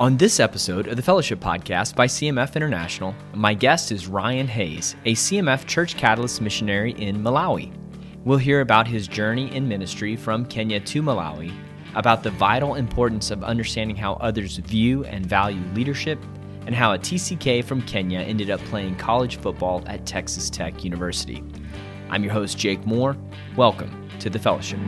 On this episode of the Fellowship Podcast by CMF International, my guest is Ryan Hayes, a CMF Church Catalyst missionary in Malawi. We'll hear about his journey in ministry from Kenya to Malawi, about the vital importance of understanding how others view and value leadership, and how a TCK from Kenya ended up playing college football at Texas Tech University. I'm your host, Jake Moore. Welcome to the Fellowship.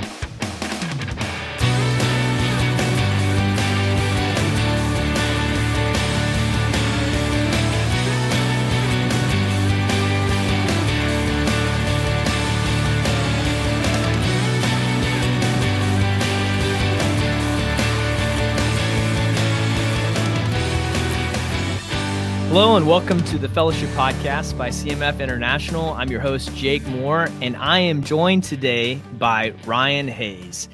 Hello and welcome to the Fellowship Podcast by CMF International. I'm your host, Jake Moore, and I am joined today by Ryan Hayes,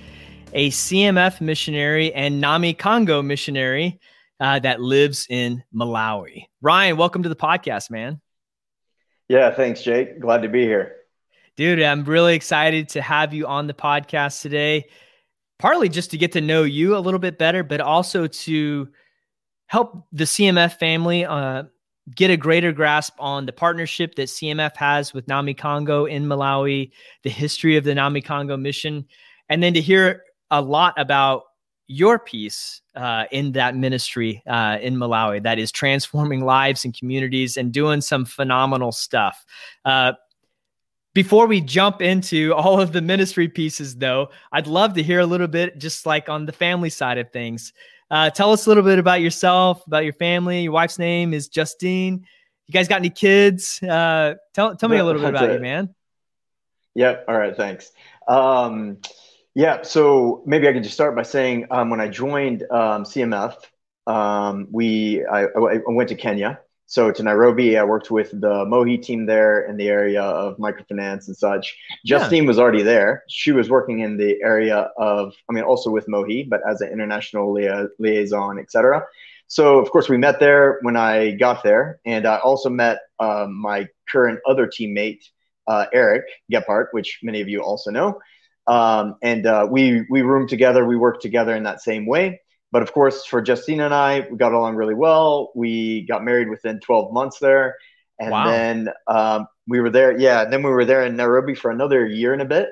a CMF missionary and Namikango missionary uh, that lives in Malawi. Ryan, welcome to the podcast, man. Yeah, thanks, Jake. Glad to be here. Dude, I'm really excited to have you on the podcast today, partly just to get to know you a little bit better, but also to help the CMF family uh, get a greater grasp on the partnership that CMF has with Namikango in Malawi, the history of the Namikango mission, and then to hear a lot about your piece uh, in that ministry uh, in Malawi that is transforming lives and communities and doing some phenomenal stuff. Uh, before we jump into all of the ministry pieces, though, I'd love to hear a little bit just like on the family side of things. Uh, tell us a little bit about yourself, about your family. Your wife's name is Justine. You guys got any kids? Uh, tell tell me a little bit about it. you, man. Yep. All right. Thanks. Um, yeah. So maybe I could just start by saying um, when I joined um, CMF, um, we I, I, went to Kenya so to Nairobi, I worked with the Mohi team there in the area of microfinance and such. Justine yeah. was already there. She was working in the area of, I mean, also with Mohi, but as an international lia- liaison, etc. So of course we met there when I got there, and I also met uh, my current other teammate, uh, Eric Gephardt, which many of you also know. Um, and uh, we we roomed together, we worked together in that same way. But of course, for Justina and I, we got along really well. We got married within 12 months there. And wow. then um, we were there. Yeah. And then we were there in Nairobi for another year and a bit.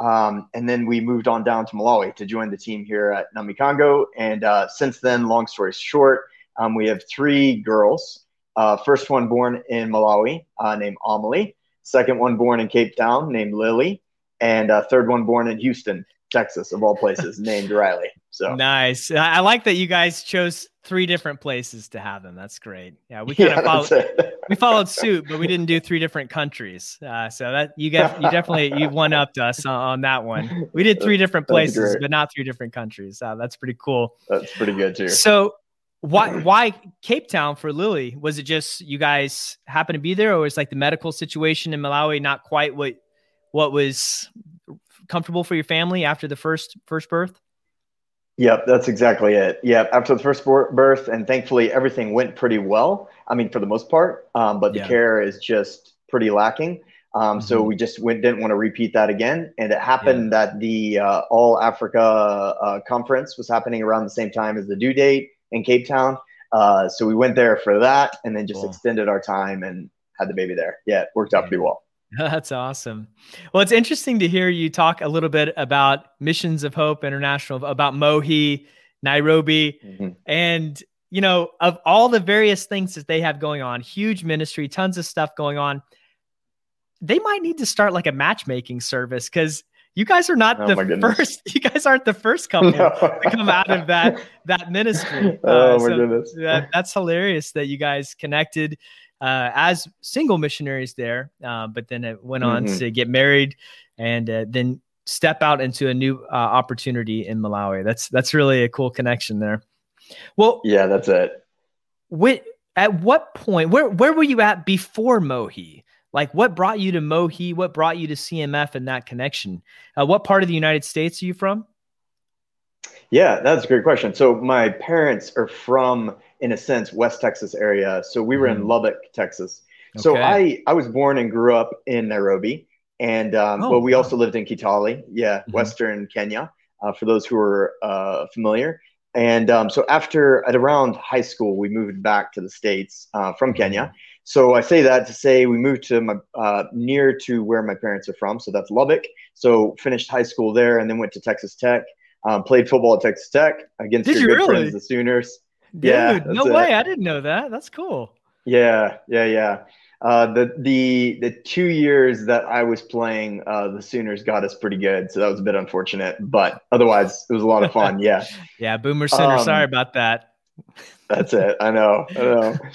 Um, and then we moved on down to Malawi to join the team here at Namikango. And uh, since then, long story short, um, we have three girls. Uh, first one born in Malawi, uh, named Amelie. Second one born in Cape Town, named Lily. And uh, third one born in Houston, Texas, of all places, named Riley. So nice. I like that you guys chose three different places to have them. That's great. Yeah, we kind yeah, of followed we followed suit, but we didn't do three different countries. Uh, so that you get you definitely you one upped us on, on, that one. We did three different places, but not three different countries. Uh, that's pretty cool. That's pretty good too. So why why Cape Town for Lily? Was it just you guys happened to be there, or was like the medical situation in Malawi not quite what what was comfortable for your family after the first first birth? Yep, that's exactly it. Yeah, after the first birth, and thankfully everything went pretty well. I mean, for the most part, um, but the yeah. care is just pretty lacking. Um, mm-hmm. So we just went, didn't want to repeat that again. And it happened yeah. that the uh, All Africa uh, conference was happening around the same time as the due date in Cape Town. Uh, so we went there for that, and then just cool. extended our time and had the baby there. Yeah, it worked out pretty well. That's awesome. Well, it's interesting to hear you talk a little bit about Missions of Hope International, about Mohi, Nairobi, mm-hmm. and you know, of all the various things that they have going on, huge ministry, tons of stuff going on. They might need to start like a matchmaking service because you guys are not oh the first. You guys aren't the first couple no. to come out of that that ministry. oh uh, my so goodness, that, that's hilarious that you guys connected uh, as single missionaries there, uh, but then it went on mm-hmm. to get married and uh, then step out into a new uh, opportunity in Malawi. That's that's really a cool connection there. Well, yeah, that's it. At what point? Where where were you at before Mohi? Like, what brought you to Mohi? What brought you to CMF and that connection? Uh, what part of the United States are you from? Yeah, that's a great question. So my parents are from in a sense, West Texas area. So we were mm. in Lubbock, Texas. Okay. So I, I was born and grew up in Nairobi. And, um, oh, but we wow. also lived in Kitale, yeah, mm-hmm. Western Kenya, uh, for those who are uh, familiar. and um, so after at around high school, we moved back to the states uh, from Kenya. So I say that to say we moved to my uh, near to where my parents are from. So that's Lubbock. So finished high school there, and then went to Texas Tech. Um, played football at Texas Tech against Did your you good really? friends, the Sooners. Dude, Yeah, no way. it. I didn't know that. That's cool. Yeah, yeah, yeah. Uh, the the the two years that I was playing, uh, the Sooners got us pretty good, so that was a bit unfortunate. But otherwise, it was a lot of fun. Yeah, Yeah, Boomer Sooner. Um, sorry about that. that's it. I know. I know.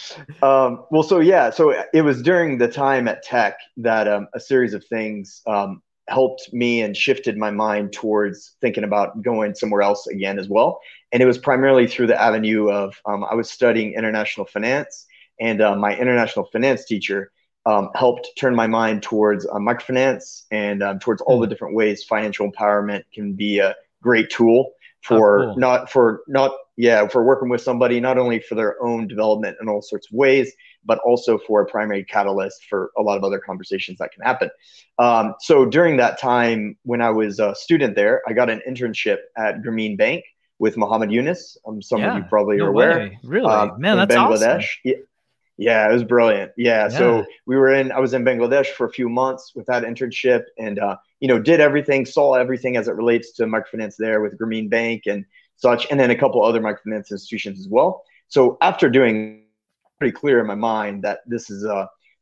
Um, well, so yeah, so it was during the time at Tech that um, a series of things um, helped me and shifted my mind towards thinking about going somewhere else again as well. And it was primarily through the avenue of um, I was studying international finance, and uh, my international finance teacher um, helped turn my mind towards uh, microfinance and um, towards all the different ways financial empowerment can be a great tool for Oh, cool. not for not yeah for working with somebody not only for their own development in all sorts of ways but also for a primary catalyst for a lot of other conversations that can happen um, so during that time when i was a student there i got an internship at grameen bank with Muhammad Yunus. Um, some Yeah, of you probably No are aware. way. Really? um, Man, that's Bangladesh. awesome. Yeah, yeah, it was brilliant. Yeah, Yeah. so we were in. I was in Bangladesh for a few months with that internship, and uh, you know, did everything, saw everything as it relates to microfinance there with Grameen Bank and such, and then a couple other microfinance institutions as well. So after doing, pretty clear in my mind that this is a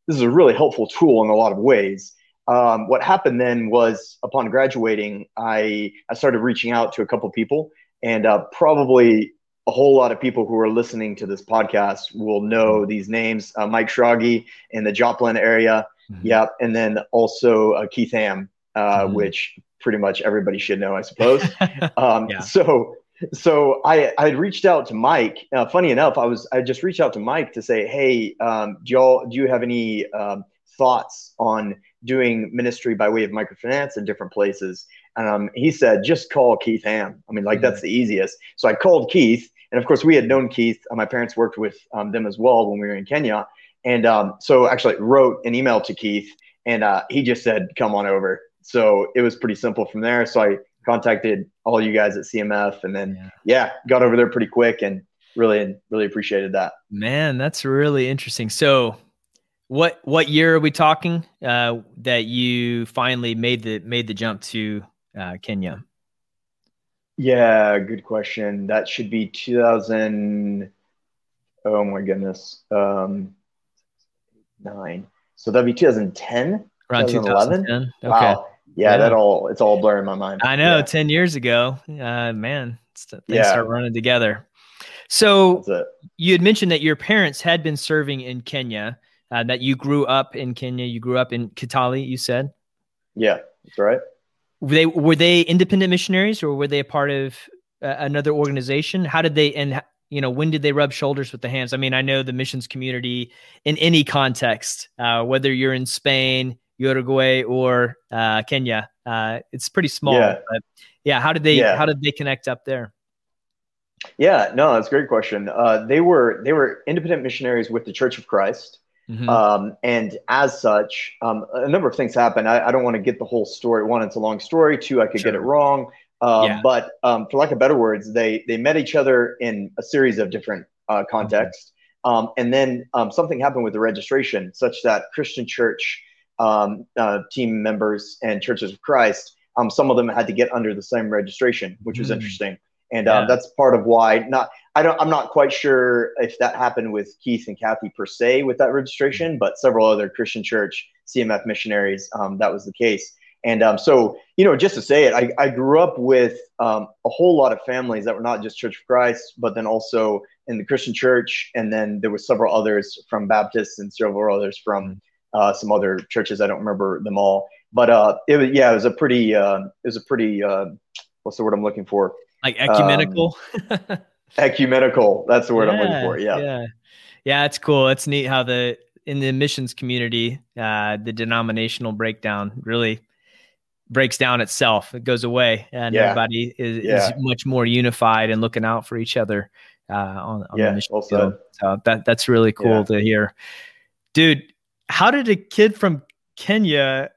this is a really helpful tool in a lot of ways. Um, what happened then was upon graduating, I I started reaching out to a couple people, and uh, probably a whole lot of people who are listening to this podcast will know these names: uh, Mike Shraggy in the Joplin area, Mhm. yeah, and then also uh, Keith Ham, uh, Mhm. which pretty much everybody should know, I suppose. Um, Yeah. So, so I I had reached out to Mike. Uh, funny enough, I was I just reached out to Mike to say, hey, um, do y'all do you have any um, thoughts on doing ministry by way of microfinance in different places? And um, he said, just call Keith Ham. I mean, like that's the easiest. So I called Keith, and of course we had known Keith. Uh, my parents worked with um, them as well when we were in Kenya, and um, so actually wrote an email to Keith, and uh, he just said, come on over. So it was pretty simple from there. So I contacted all you guys at CMF, and then Yeah. yeah, got over there pretty quick, and really really appreciated that. Man, that's really interesting. So, what what year are we talking uh, that you finally made the made the jump to uh, Kenya? Yeah, good question. That should be 2000. Oh my goodness. Um, nine. So that'd be 2010. Around 2011? 2010. Okay. Wow. Yeah, Yeah. that all it's all blurring my mind. I know, Yeah, 10 years ago. Uh, man, things Yeah. start running together. So, you had mentioned that your parents had been serving in Kenya, uh, that you grew up in Kenya. You grew up in Kitale, you said. Yeah, that's right. Were they were they independent missionaries or were they a part of uh, another organization? How did they and you know when did they rub shoulders with the Hams? I mean, I know the missions community in any context, uh, whether you're in Spain, Uruguay, or uh, Kenya, uh, it's pretty small. Yeah. But yeah, how did they Yeah. how did they connect up there? Yeah, no, that's a great question. Uh, they were they were independent missionaries with the Church of Christ. Mhm. Um, and as such, um, a number of things happened. I, I don't want to get the whole story. One, it's a long story. Two, I could get it wrong. Um, Yeah. But um, for lack of better words, they they met each other in a series of different uh, contexts. Um, and then um, something happened with the registration, such that Christian Church um, uh, team members and Churches of Christ, um, some of them had to get under the same registration, which was Mm. interesting. And Yeah. um, that's part of why not I don't. I'm not quite sure if that happened with Keith and Kathy per se with that registration, but several other Christian Church CMF missionaries, um, that was the case. And um, so, you know, just to say it, I, I grew up with um, a whole lot of families that were not just Church of Christ, but then also in the Christian Church, and then there were several others from Baptists and several others from uh, some other churches. I don't remember them all, but uh, it was yeah, it was a pretty uh, it was a pretty uh, what's the word I'm looking for? Like ecumenical. Ecumenical. That's the word I'm looking for. Yeah. yeah, yeah. It's cool. It's neat how the in the missions community, uh, the denominational breakdown really breaks down itself. It goes away, and Yeah. everybody is, Yeah. is much more unified and looking out for each other uh, on, on Yeah, the mission field. So that that's really cool Yeah. to hear, dude. How did a kid from Kenya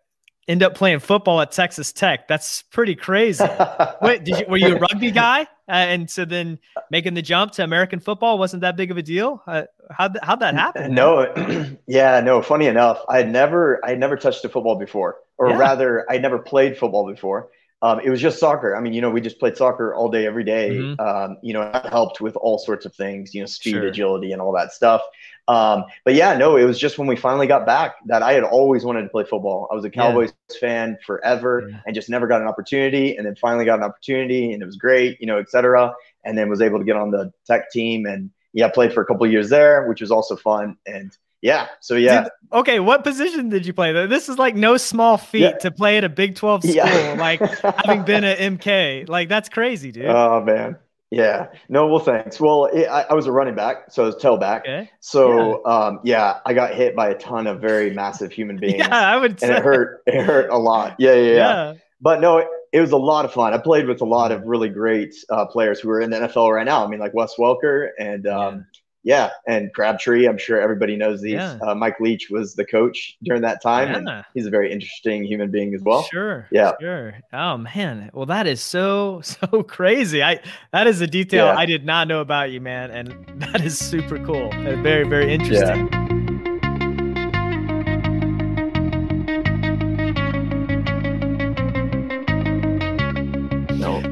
end up playing football at Texas Tech? That's pretty crazy. Wait, did you, were you a rugby guy and so then making the jump to American football wasn't that big of a deal. Uh, how'd how'd that happen? No, yeah, no. Funny enough, I had never I had never touched a football before, or yeah. rather, I never played football before. Um, it was just soccer. I mean, you know, we just played soccer all day, every day. Mm-hmm. Um, you know, it helped with all sorts of things, you know, speed, sure. agility, and all that stuff. Um, but yeah, no, it was just when we finally got back that I had always wanted to play football. I was a Cowboys yeah. fan forever yeah. and just never got an opportunity. And then finally got an opportunity and it was great, you know, et cetera. And then was able to get on the tech team and yeah, played for a couple years there, which was also fun. And yeah, so yeah. Did, okay, what position did you play? This is like no small feat yeah. to play at a Big 12 school, yeah. like having been at MK. Like that's crazy, dude. Oh, man. Yeah. No, well, thanks. Well, it, I, I, was a running back, so I was tailback. Okay. So, yeah. Um, yeah, I got hit by a ton of very massive human beings. yeah, I would. Say. And it hurt. It hurt a lot. Yeah, yeah, yeah. yeah. But no, it, it, was a lot of fun. I played with a lot of really great uh, players who are in the NFL right now. I mean, like Wes Welker and um, yeah, and Crabtree. I'm sure everybody knows these. Yeah. Uh, Mike Leach was the coach during that time, yeah. and he's a very interesting human being as well. Sure. Yeah. Sure. Oh man. Well, that is so so crazy. I that is a detail yeah. I did not know about you, man, and that is super cool. and Very very interesting. Yeah.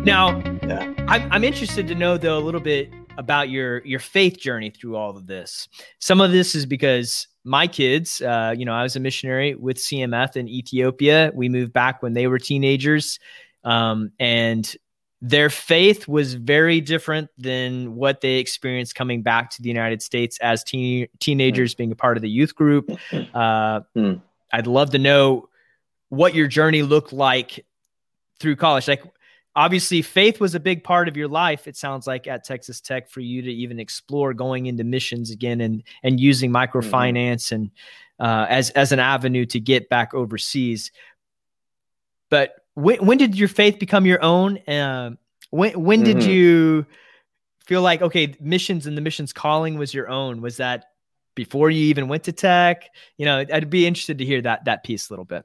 Now, yeah. I'm, I'm interested to know though a little bit about your your faith journey through all of this. Some of this is because my kids, uh, you know, I was a missionary with CMF in Ethiopia. We moved back when they were teenagers, um, and their faith was very different than what they experienced coming back to the United States as teen, teenagers, mm. being a part of the youth group. Uh, mm. I'd love to know what your journey looked like through college. Like, obviously faith was a big part of your life it sounds like at texas tech for you to even explore going into missions again and and using mm-hmm. microfinance mm-hmm. and uh, as as an avenue to get back overseas but when, when did your faith become your own uh, when when mm-hmm. did you feel like okay missions and the missions calling was your own was that before you even went to tech you know i'd be interested to hear that that piece a little bit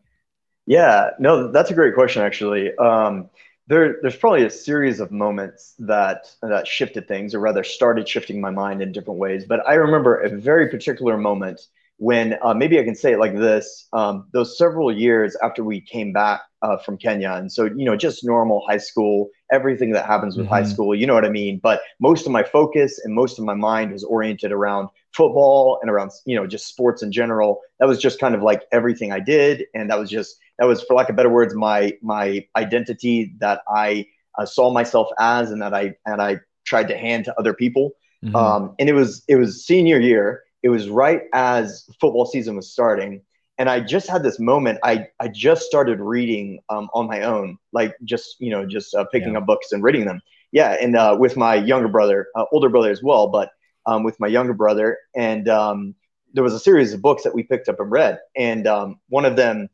yeah no that's a great question actually um, there, there's probably a series of moments that that shifted things, or rather started shifting my mind in different ways. But I remember a very particular moment when uh, maybe I can say it like this: um, those several years after we came back uh, from Kenya, and so you know, just normal high school, everything that happens with mm-hmm. high school, you know what I mean. But most of my focus and most of my mind was oriented around football and around you know just sports in general. That was just kind of like everything I did, and that was just that was, for lack of better words, my my identity that I uh, saw myself as, and that I and I tried to hand to other people. Mm-hmm. Um, and it was it was senior year. It was right as football season was starting, and I just had this moment. I I just started reading um, on my own, like just you know just uh, picking yeah. up books and reading them. Yeah, and uh, with my younger brother, uh, older brother as well, but um, with my younger brother, and um, there was a series of books that we picked up and read, and um, one of them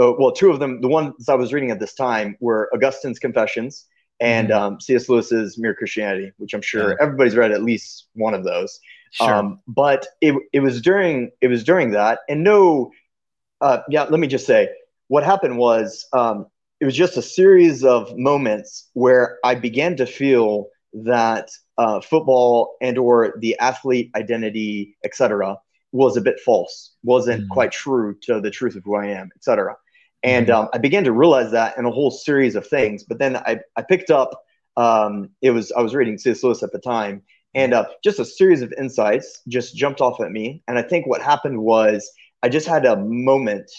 uh, well, two of them, the ones I was reading at this time were Augustine's Confessions and mm-hmm. um, C.S. Lewis's Mere Christianity, which I'm sure yeah. everybody's read at least one of those. Sure. Um, but it, it was during it was during that, and no, uh, yeah. Let me just say, what happened was um, it was just a series of moments where I began to feel that uh, football and or the athlete identity, etc., was a bit false, wasn't mm-hmm. quite true to the truth of who I am, etc. And um, I began to realize that in a whole series of things. But then I, I picked up, um, it was, I was reading C.S. Lewis at the time, and uh, just a series of insights just jumped off at me. And I think what happened was I just had a moment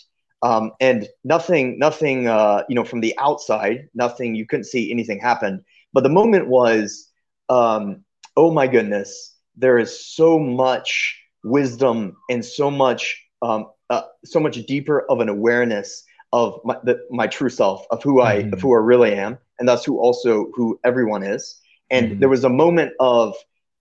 um, and nothing, nothing, uh, you know, from the outside, nothing, you couldn't see anything happen. But the moment was, um, oh my goodness, there is so much wisdom and so much, um, uh, so much deeper of an awareness of my, the, my true self, of who I, mm-hmm. of who I really am, and that's who also who everyone is. And mm-hmm. there was a moment of,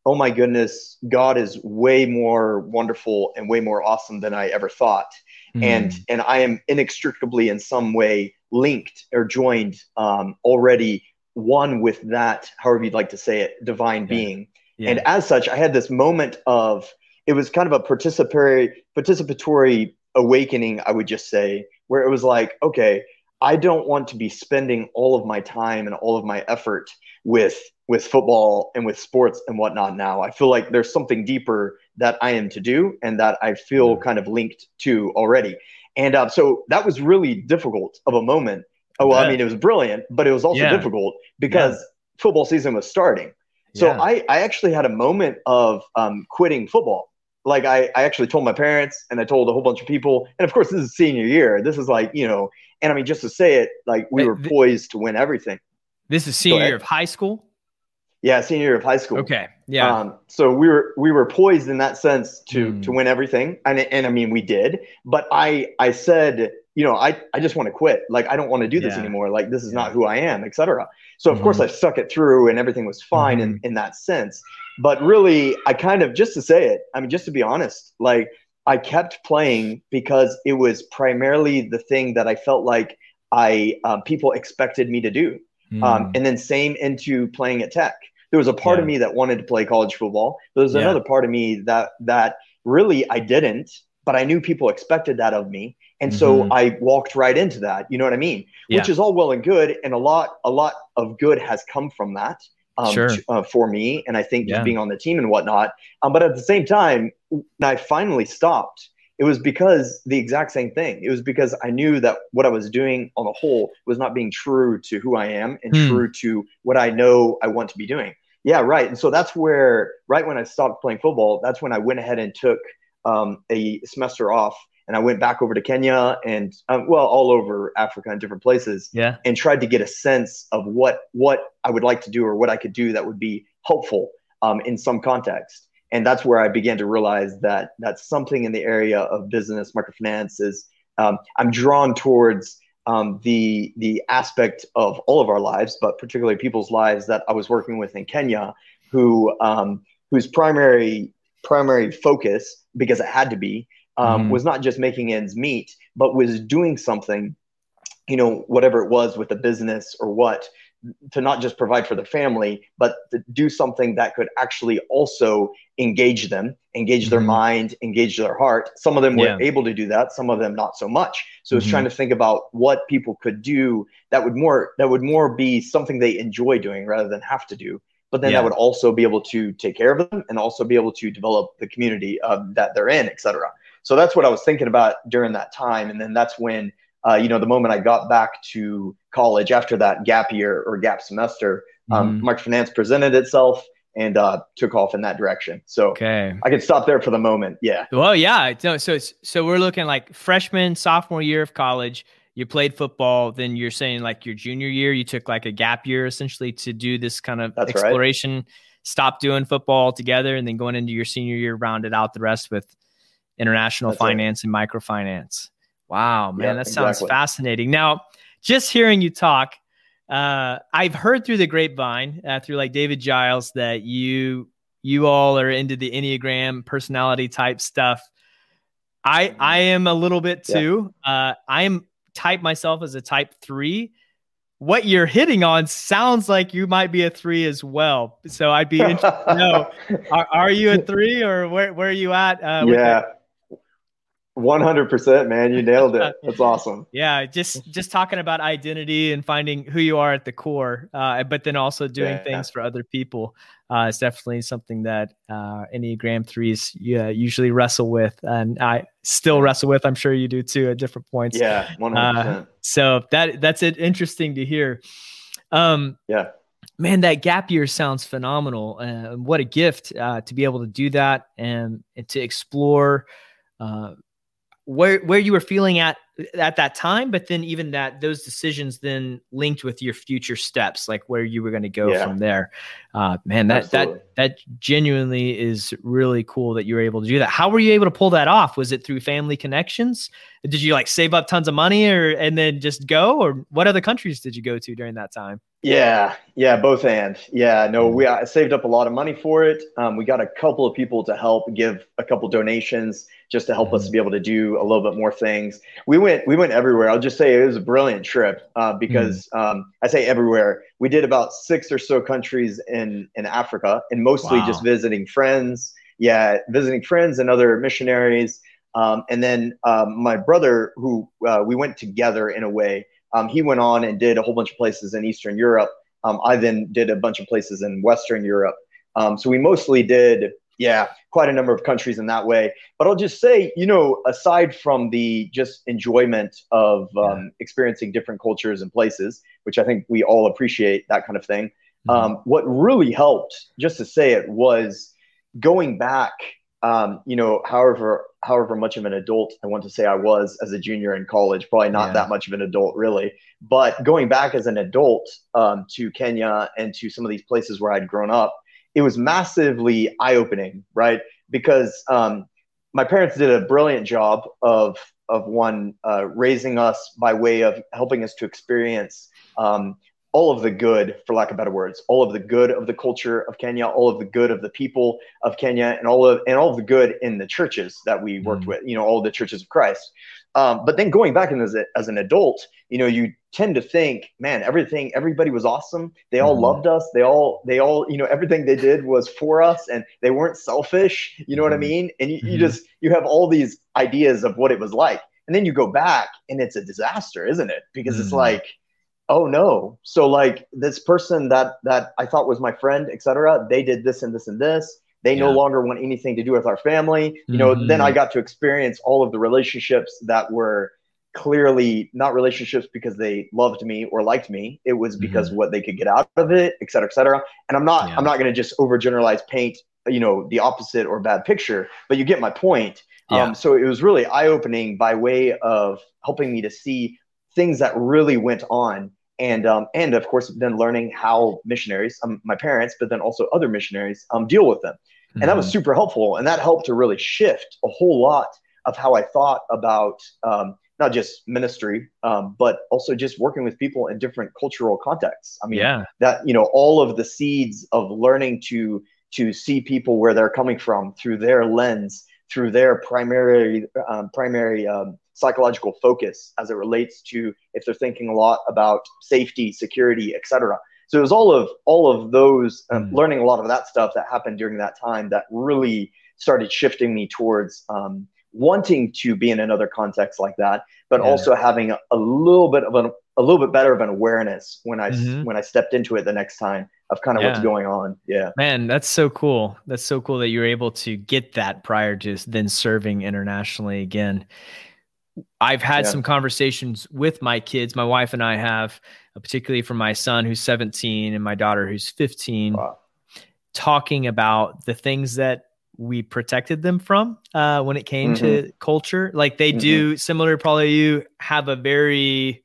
oh my goodness, God is way more wonderful and way more awesome than I ever thought, mm-hmm. and and I am inextricably in some way linked or joined um, already one with that, however you'd like to say it, divine yeah. being. Yeah. And as such, I had this moment of it was kind of a participatory participatory awakening, I would just say, where it was like, okay, I don't want to be spending all of my time and all of my effort with with football and with sports and whatnot now. I feel like there's something deeper that I am to do and that I feel kind of linked to already. And uh, so that was really difficult of a moment. Oh, well, I mean, it was brilliant, but it was also yeah. difficult because yeah. football season was starting. So yeah. I, I actually had a moment of um, quitting football. Like I, I actually told my parents and I told a whole bunch of people. And of course, this is senior year. This is like, you know, and I mean, just to say it, like we were poised to win everything. This is senior year of high school? Yeah, senior year of high school. Okay. Yeah. Um, so we were we were poised in that sense to mm. to win everything, and and I mean we did. But I I said you know I I just want to quit. Like I don't want to do this yeah. anymore. Like this is yeah. not who I am, etc. So of mm-hmm. course I stuck it through, and everything was fine mm-hmm. in in that sense. But really, I kind of just to say it. I mean, just to be honest, like I kept playing because it was primarily the thing that I felt like I um, people expected me to do. Mm. Um, and then same into playing at Tech. There was a part yeah. of me that wanted to play college football. There was yeah. another part of me that that really I didn't, but I knew people expected that of me, and mm-hmm. so I walked right into that. You know what I mean? Yeah. Which is all well and good, and a lot a lot of good has come from that. Um, sure. uh, for me, and I think just being on the team and whatnot. Um, but at the same time, I finally stopped it was because the exact same thing. It was because I knew that what I was doing on the whole was not being true to who I am and mm. true to what I know I want to be doing. Yeah, right. And so that's where, right when I stopped playing football, that's when I went ahead and took um, a semester off and I went back over to Kenya and um, well, all over Africa and different places. Yeah. And tried to get a sense of what what I would like to do or what I could do that would be helpful um, in some context and that's where I began to realize that that's something in the area of business microfinance is um, I'm drawn towards um, the the aspect of all of our lives, but particularly people's lives that I was working with in Kenya, who um, whose primary primary focus, because it had to be, um, mm-hmm. was not just making ends meet, but was doing something, you know, whatever it was with the business or what, to not just provide for the family, but to do something that could actually also engage them, engage mm-hmm. their mind, engage their heart. Some of them were yeah. able to do that, some of them not so much. So it's mm-hmm. trying to think about what people could do that would more that would more be something they enjoy doing rather than have to do. But then yeah. that would also be able to take care of them and also be able to develop the community um, that they're in, et cetera. So that's what I was thinking about during that time. And then that's when uh, you know, the moment I got back to college after that gap year or gap semester, um, mm-hmm. microfinance presented itself and uh, took off in that direction. So okay. I could stop there for the moment. Yeah. Well, yeah. So, so, so we're looking like freshman, sophomore year of college. You played football. Then you're saying like your junior year, you took like a gap year essentially to do this kind of That's exploration. Right. Stop doing football together, and then going into your senior year, rounded out the rest with international That's finance right. and microfinance. Wow, man, yeah, that sounds exactly. fascinating. Now, just hearing you talk, uh, I've heard through the grapevine, uh, through like David Giles, that you you all are into the Enneagram personality type stuff. I mm-hmm. I am a little bit too. Yeah. Uh, I am type myself as a type three. What you're hitting on sounds like you might be a three as well. So I'd be interested to know: are, are you a three, or where where are you at? Uh, yeah. 100% man you nailed it that's awesome yeah just just talking about identity and finding who you are at the core uh, but then also doing yeah. things for other people uh, is definitely something that uh, enneagram threes yeah, usually wrestle with and i still wrestle with i'm sure you do too at different points yeah 100%. Uh, so that that's it interesting to hear um yeah man that gap year sounds phenomenal uh, what a gift uh, to be able to do that and, and to explore uh, where where you were feeling at at that time but then even that those decisions then linked with your future steps like where you were going to go yeah. from there uh, man that Absolutely. that that genuinely is really cool that you were able to do that how were you able to pull that off was it through family connections did you like save up tons of money or and then just go or what other countries did you go to during that time yeah, yeah, both and yeah. No, we I saved up a lot of money for it. Um, we got a couple of people to help give a couple donations just to help mm-hmm. us to be able to do a little bit more things. We went we went everywhere. I'll just say it was a brilliant trip uh, because mm-hmm. um, I say everywhere. We did about six or so countries in in Africa, and mostly wow. just visiting friends. Yeah, visiting friends and other missionaries. Um, and then um, my brother, who uh, we went together in a way um, he went on and did a whole bunch of places in Eastern Europe. Um, I then did a bunch of places in Western Europe. Um, so we mostly did, yeah, quite a number of countries in that way. But I'll just say, you know, aside from the just enjoyment of um, experiencing different cultures and places, which I think we all appreciate that kind of thing, mm-hmm. um, what really helped, just to say it, was going back um, you know, however, however much of an adult I want to say I was as a junior in college, probably not yeah. that much of an adult really, but going back as an adult um, to Kenya and to some of these places where I'd grown up, it was massively eye-opening, right? Because um, my parents did a brilliant job of of one uh, raising us by way of helping us to experience um, all of the good, for lack of better words, all of the good of the culture of Kenya, all of the good of the people of Kenya, and all of and all of the good in the churches that we worked mm. with. You know, all the churches of Christ. Um, but then going back and as, a, as an adult, you know, you tend to think, man, everything, everybody was awesome. They all mm. loved us. They all, they all, you know, everything they did was for us, and they weren't selfish. You know mm. what I mm-hmm. mean? And you, you mm-hmm. just you have all these ideas of what it was like, and then you go back, and it's a disaster, isn't it? Because it's mm-hmm. like oh no so like this person that that i thought was my friend etc they did this and this and this they yeah. no longer want anything to do with our family you know mm-hmm. then i got to experience all of the relationships that were clearly not relationships because they loved me or liked me it was because mm-hmm. what they could get out of it et cetera et cetera and i'm not yeah. i'm not going to just overgeneralize paint you know the opposite or bad picture but you get my point yeah. um, so it was really eye-opening by way of helping me to see things that really went on and um, and of course then learning how missionaries um, my parents but then also other missionaries um, deal with them and mm-hmm. that was mm-hmm. super helpful and that helped to really shift a whole lot of how i thought about um, not just ministry um, but also just working with people in different cultural contexts i mean yeah. that you know all of the seeds of learning to to see people where they're coming from through their lens through their primary um, primary um, psychological focus as it relates to if they're thinking a lot about safety, security, etc. So it was all of all of those um, mm. learning a lot of that stuff that happened during that time that really started shifting me towards um, wanting to be in another context like that, but yeah. also having a, a, little bit of an a little bit better of an awareness when I mm-hmm. when I stepped into it the next time of kind of yeah. what's going on. Yeah, man, that's so cool. That's so cool that you were able to get that prior to then serving internationally again. I've had yeah. some conversations with my kids. My wife and I have, uh, particularly for my son who's 17 and my daughter who's 15, wow. talking about the things that we protected them from uh, when it came mm-hmm. to culture. Like they mm-hmm. do, similar probably you have a very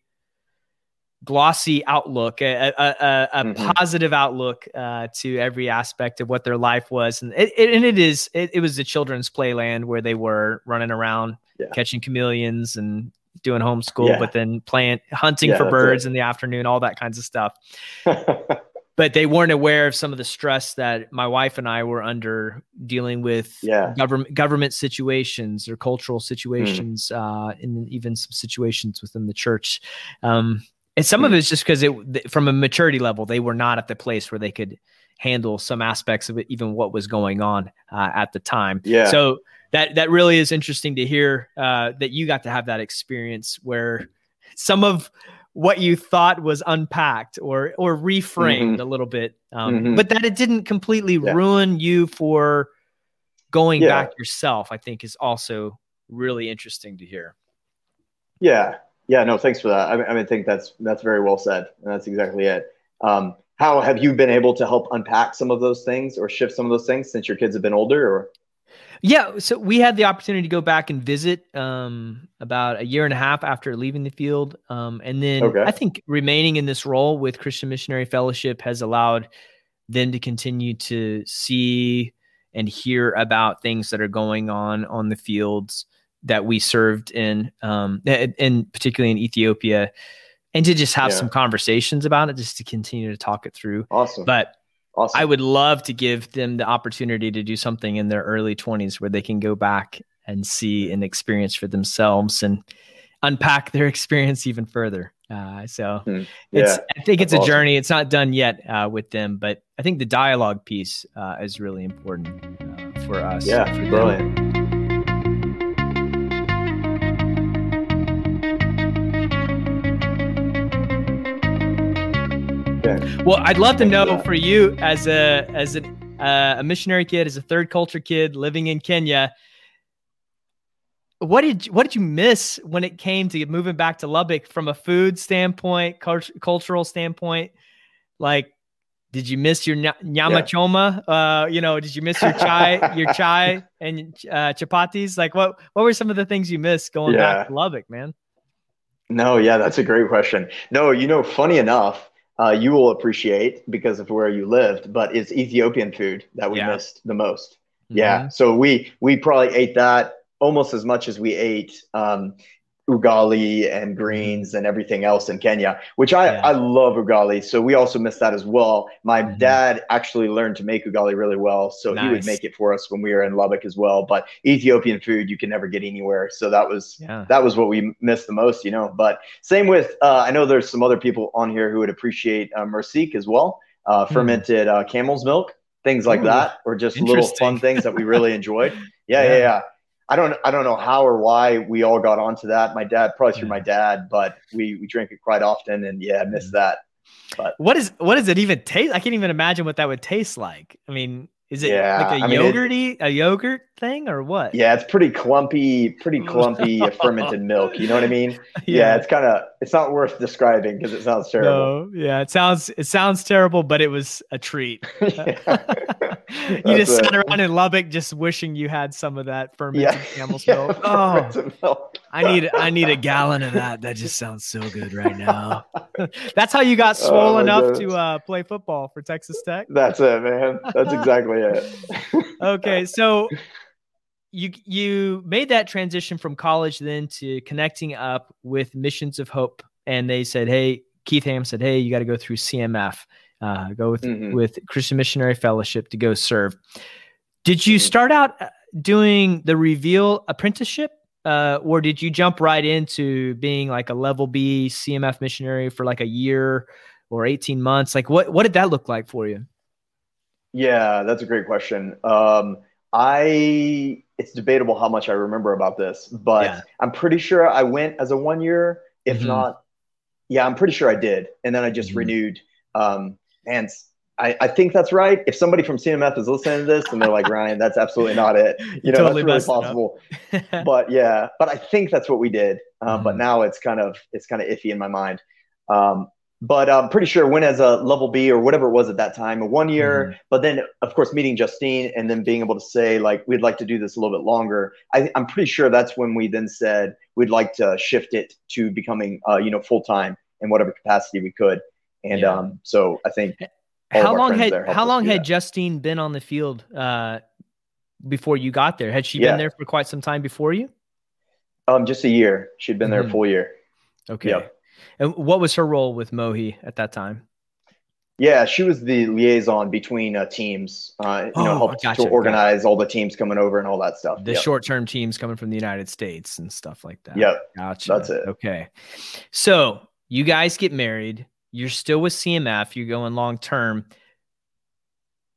glossy outlook, a, a, a, a mm-hmm. positive outlook uh, to every aspect of what their life was, and it, it and it is it, it was the children's playland where they were running around yeah. catching chameleons and doing homeschool, yeah. but then playing hunting yeah, for birds it. in the afternoon, all that kinds of stuff. but they weren't aware of some of the stress that my wife and I were under dealing with yeah. government government situations or cultural situations, mm. uh, and even some situations within the church. Um, and some mm. of hmm. it's just because it from a maturity level, they were not at the place where they could handle some aspects of it, even what was going on uh, at the time. Yeah. So that that really is interesting to hear uh, that you got to have that experience where some of what you thought was unpacked or or reframed mm-hmm. a little bit, um, mm-hmm. but that it didn't completely yeah. ruin you for going yeah. back yourself. I think is also really interesting to hear. Yeah, yeah, no, thanks for that. I mean, I, mean, think that's that's very well said. And that's exactly it. Um, how have you been able to help unpack some of those things or shift some of those things since your kids have been older? Or yeah, so we had the opportunity to go back and visit um, about a year and a half after leaving the field, um, and then okay. I think remaining in this role with Christian Missionary Fellowship has allowed them to continue to see and hear about things that are going on on the fields that we served in, um, and particularly in Ethiopia, and to just have yeah. some conversations about it, just to continue to talk it through. Awesome, but Awesome. I would love to give them the opportunity to do something in their early 20s where they can go back and see and experience for themselves and unpack their experience even further. Uh, so mm, yeah, it's, I think it's a awesome. journey. It's not done yet uh, with them, but I think the dialogue piece uh, is really important uh, for us. Yeah, for brilliant. Well, I'd love to know for you as a as a, uh, a missionary kid, as a third culture kid living in Kenya. What did what did you miss when it came to moving back to Lubbock from a food standpoint, cult- cultural standpoint? Like, did you miss your nyama yeah. choma? Uh, you know, did you miss your chai, your chai and uh, chapatis? Like, what what were some of the things you missed going yeah. back to Lubbock, man? No, yeah, that's a great question. No, you know, funny enough, uh, you will appreciate because of where you lived, but it's Ethiopian food that we yeah. missed the most. Mm-hmm. Yeah, so we we probably ate that almost as much as we ate um, ugali and greens and everything else in Kenya, which I, yeah. I love ugali. So we also miss that as well. My mm-hmm. dad actually learned to make ugali really well. So nice. he would make it for us when we were in Lubbock as well. But Ethiopian food you can never get anywhere. So that was yeah. that was what we missed the most, you know. But same with uh, I know there's some other people on here who would appreciate uh, as well. Uh, hmm. fermented uh, camel's milk, things like Ooh, that, or just little fun things that we really enjoyed. Yeah, yeah, yeah. yeah. I don't I don't know how or why we all got onto that. My dad, probably through my dad, but we we drink it quite often, and yeah, I miss mm. that. But what is what does it even taste? I can't even imagine what that would taste like. I mean, is it yeah, like a I mean, yogurty, it, a yogurt thing, or what? Yeah, it's pretty clumpy, pretty clumpy fermented milk. You know what I mean? Yeah, yeah it's kind of it's not worth describing because it sounds terrible. No, yeah, it sounds it sounds terrible, but it was a treat. you just sat around in Lubbock, just wishing you had some of that fermented yeah. camel's yeah, milk. Oh, milk. I need I need a gallon of that. That just sounds so good right now. That's how you got oh, swollen oh, up to uh, play football for Texas Tech. That's it, man. That's exactly it. okay, so you you made that transition from college then to connecting up with Missions of Hope, and they said, "Hey, Keith Ham said, hey, you got to go through CMF, uh, go with mm-hmm. with Christian Missionary Fellowship to go serve." Did you mm-hmm. start out uh, doing the Reveal apprenticeship? Uh, or did you jump right into being like a level B CMF missionary for like a year or 18 months? Like what, what did that look like for you? Yeah, that's a great question. Um, I it's debatable how much I remember about this, but yeah. I'm pretty sure I went as a one year. If mm-hmm. not, yeah, I'm pretty sure I did, and then I just mm-hmm. renewed. Um, and I, I think that's right. If somebody from CMF is listening to this and they're like Ryan, that's absolutely not it. You know, totally that's really possible. but yeah, but I think that's what we did. Um, mm-hmm. But now it's kind of it's kind of iffy in my mind. Um, but I'm pretty sure went as a level B or whatever it was at that time, a one year. Mm-hmm. But then, of course, meeting Justine and then being able to say like we'd like to do this a little bit longer. I, am pretty sure that's when we then said we'd like to shift it to becoming, uh, you know, full time in whatever capacity we could. And yeah. um, so I think how long had how long had that. Justine been on the field uh, before you got there? Had she yeah. been there for quite some time before you? Um, just a year. She'd been there mm-hmm. a full year. Okay. Yep. And what was her role with Mohi at that time? Yeah, she was the liaison between uh, teams. Uh, you oh, know, helped gotcha, to organize gotcha. all the teams coming over and all that stuff. The yep. short-term teams coming from the United States and stuff like that. Yep, gotcha. That's it. Okay, so you guys get married. You're still with CMF. You're going long term.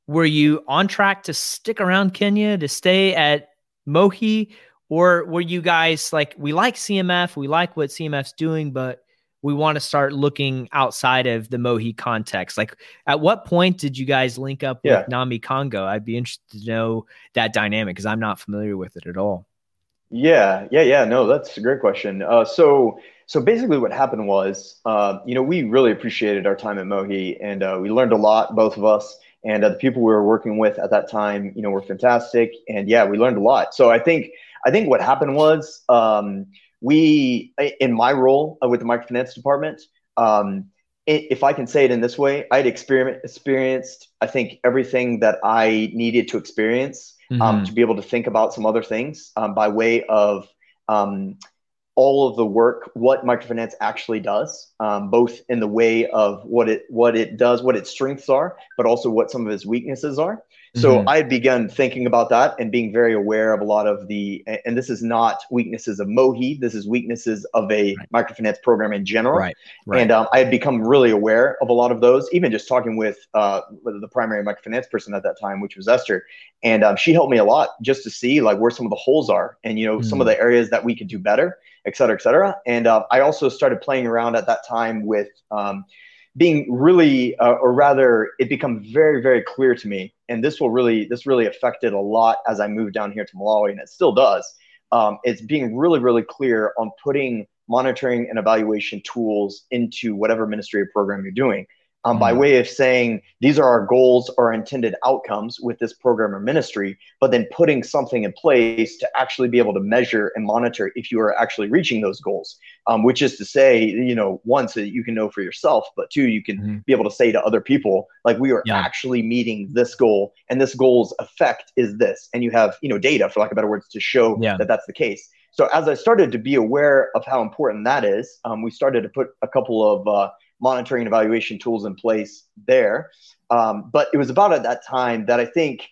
Were you on track to stick around Kenya to stay at Mohi, or were you guys like, we like CMF, we like what CMF's doing, but we want to start looking outside of the Mohi context. Like, at what point did you guys link up yeah. with Namikango? I'd be interested to know that dynamic because I'm not familiar with it at all. Yeah, yeah, yeah. No, that's a great question. Uh, so, so basically, what happened was, uh, you know, we really appreciated our time at Mohi, and uh, we learned a lot, both of us. And uh, the people we were working with at that time, you know, were fantastic. And yeah, we learned a lot. So I think, I think what happened was. Um, we in my role uh, with the microfinance department um, if i can say it in this way i had experiment, experienced i think everything that i needed to experience um, mm-hmm. um, to be able to think about some other things um, by way of um, all of the work what microfinance actually does um, both in the way of what it what it does what its strengths are but also what some of its weaknesses are so mm-hmm. I had begun thinking about that and being very aware of a lot of the, and this is not weaknesses of Mohi. This is weaknesses of a right. microfinance program in general. Right. right. And um, I had become really aware of a lot of those, even just talking with uh, the primary microfinance person at that time, which was Esther. And um, she helped me a lot just to see like where some of the holes are and, you know, mm-hmm. some of mm. the areas that we could do better, et cetera, et cetera. And uh, I also started playing around at that time with, um, being really, uh, or rather, it become very, very clear to me, and this will really, this really affected a lot as I moved down here to Malawi, and it still does. Um, it's being really, really clear on putting monitoring and evaluation tools into whatever ministry or program you're doing um, by mm-hmm. way of saying these are our goals or intended outcomes with this program or ministry, but then putting something in place to actually be able to measure and monitor if you are actually reaching those goals. Um, which is to say, you know, one, so that you can know for yourself, but two, you can mm-hmm. be able to say to other people, like, we are yeah. actually meeting this goal, and this goal's effect is this. And you have, you know, data, for lack of better words, to show yeah. that that's the case. So as I started to be aware of how important that is, um, we started to put a couple of uh, monitoring and evaluation tools in place there. Um, but it was about at that time that I think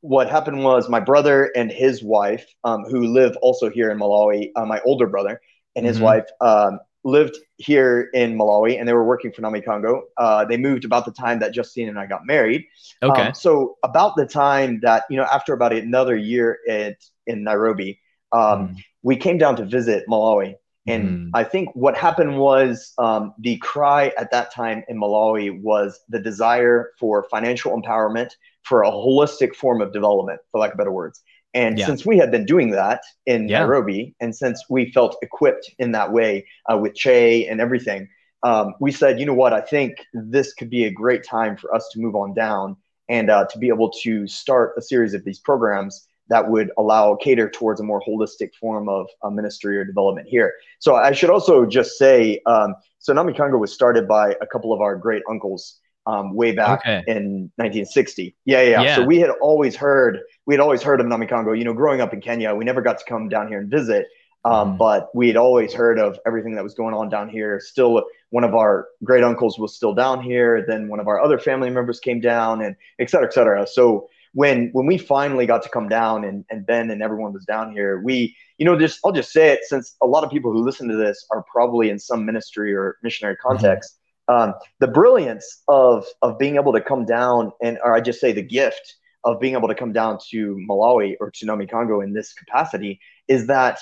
what happened was my brother and his wife, um, who live also here in Malawi, uh, my older brother and his mm-hmm. wife um, lived here in Malawi and they were working for Namikango. Uh, they moved about the time that Justine and I got married. Okay. Um, so about the time that, you know, after about another year at, in Nairobi, um, mm. we came down to visit Malawi and mm. I think what happened was um, the cry at that time in Malawi was the desire for financial empowerment, for a holistic form of development, for lack of better words. And yeah. since we had been doing that in yeah. Nairobi, and since we felt equipped in that way uh, with Che and everything, um, we said, you know what, I think this could be a great time for us to move on down and uh, to be able to start a series of these programs that would allow cater towards a more holistic form of uh, ministry or development here. So I should also just say, um, so Namikango was started by a couple of our great uncles um, way back okay. in 1960. Yeah, yeah, yeah, So we had always heard, we had always heard of Namikango. You know, growing up in Kenya, we never got to come down here and visit, um, mm. but we had always heard of everything that was going on down here. Still, one of our great uncles was still down here. Then one of our other family members came down, and et cetera, et cetera. So when when we finally got to come down and, and Ben and everyone was down here, we you know just I'll just say it since a lot of people who listen to this are probably in some ministry or missionary mm-hmm. context. Mm-hmm. Um, the brilliance of of being able to come down and or I just say the gift of being able to come down to Malawi or to congo in this capacity is that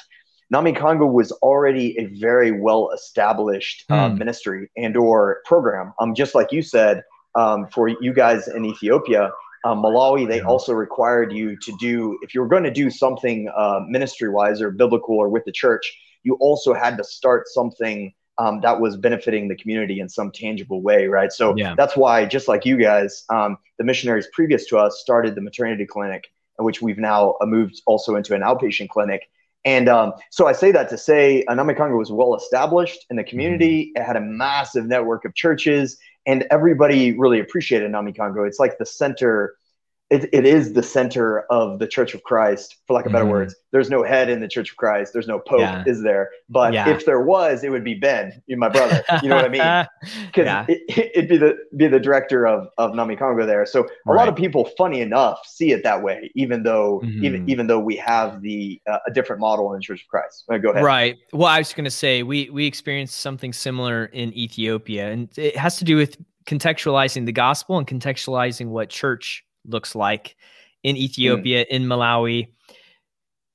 Namikango was already a very well established uh, hmm. ministry and or program. Um, just like you said, um, for you guys in Ethiopia, um, Malawi, they also required you to do, if you were going to do something uh, ministry wise or biblical or with the church, you also had to start something um, that was benefiting the community in some tangible way, right? So yeah. that's why, just like you guys, um, the missionaries previous to us started the maternity clinic, which we've now uh, moved also into an outpatient clinic. And um, so I say that to say Namikango was well established in the community. Mm-hmm. It had a massive network of churches and everybody really appreciated Namikango. It's like the center. It, it is the center of the Church of Christ, for lack of better mm. words. There's no head in the Church of Christ. There's no Pope, yeah. is there? But yeah. if there was, it would be Ben, my brother. You know what I mean? Because yeah. it, would be the be the director of of Namikango there. So a right. lot of people, funny enough, see it that way, even though mm-hmm. even even though we have the uh, a different model in the Church of Christ. Right, go ahead. Right. Well, I was going to say we we experienced something similar in Ethiopia, and it has to do with contextualizing the gospel and contextualizing what church looks like in Ethiopia, mm. in Malawi.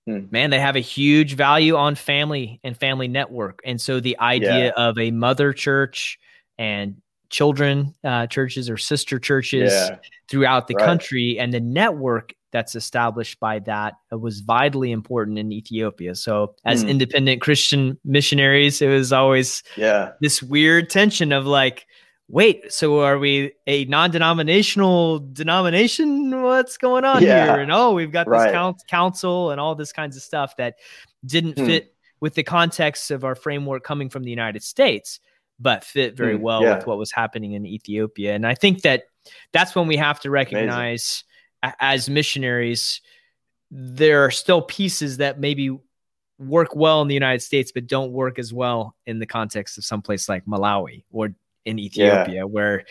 Mm. Man, they have a huge value on family and family network. And so the idea yeah. of a mother church and children uh, churches or sister churches yeah. throughout the right. country and the network that's established by that was vitally important in Ethiopia. So as mm. independent Christian missionaries, it was always yeah. this weird tension of like, wait, so are we a non-denominational denomination? What's going on yeah. here? And oh, we've got this right. council and all this kinds of stuff that didn't hmm. fit with the context of our framework coming from the United States, but fit very hmm. well yeah. with what was happening in Ethiopia. And I think that that's when we have to recognize Amazing. as missionaries, there are still pieces that maybe work well in the United States, but don't work as well in the context of someplace like Malawi or in Ethiopia, yeah. where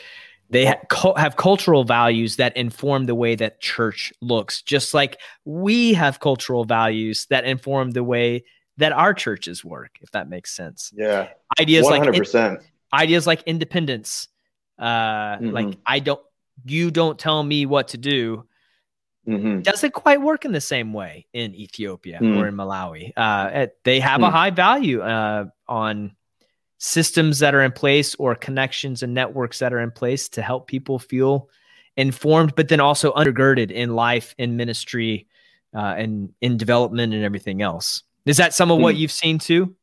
they ha- have cultural values that inform the way that church looks, just like we have cultural values that inform the way that our churches work, if that makes sense. Yeah. Ideas 100%. like in- ideas like independence. Uh, mm-hmm. like I don't, you don't tell me what to do. Mm-hmm. Doesn't quite work in the same way in Ethiopia mm-hmm. or in Malawi. Uh, they have a high value uh, on systems that are in place or connections and networks that are in place to help people feel informed, but then also undergirded in life, in ministry, uh, and in development and everything else. Is that some of what hmm. you've seen too?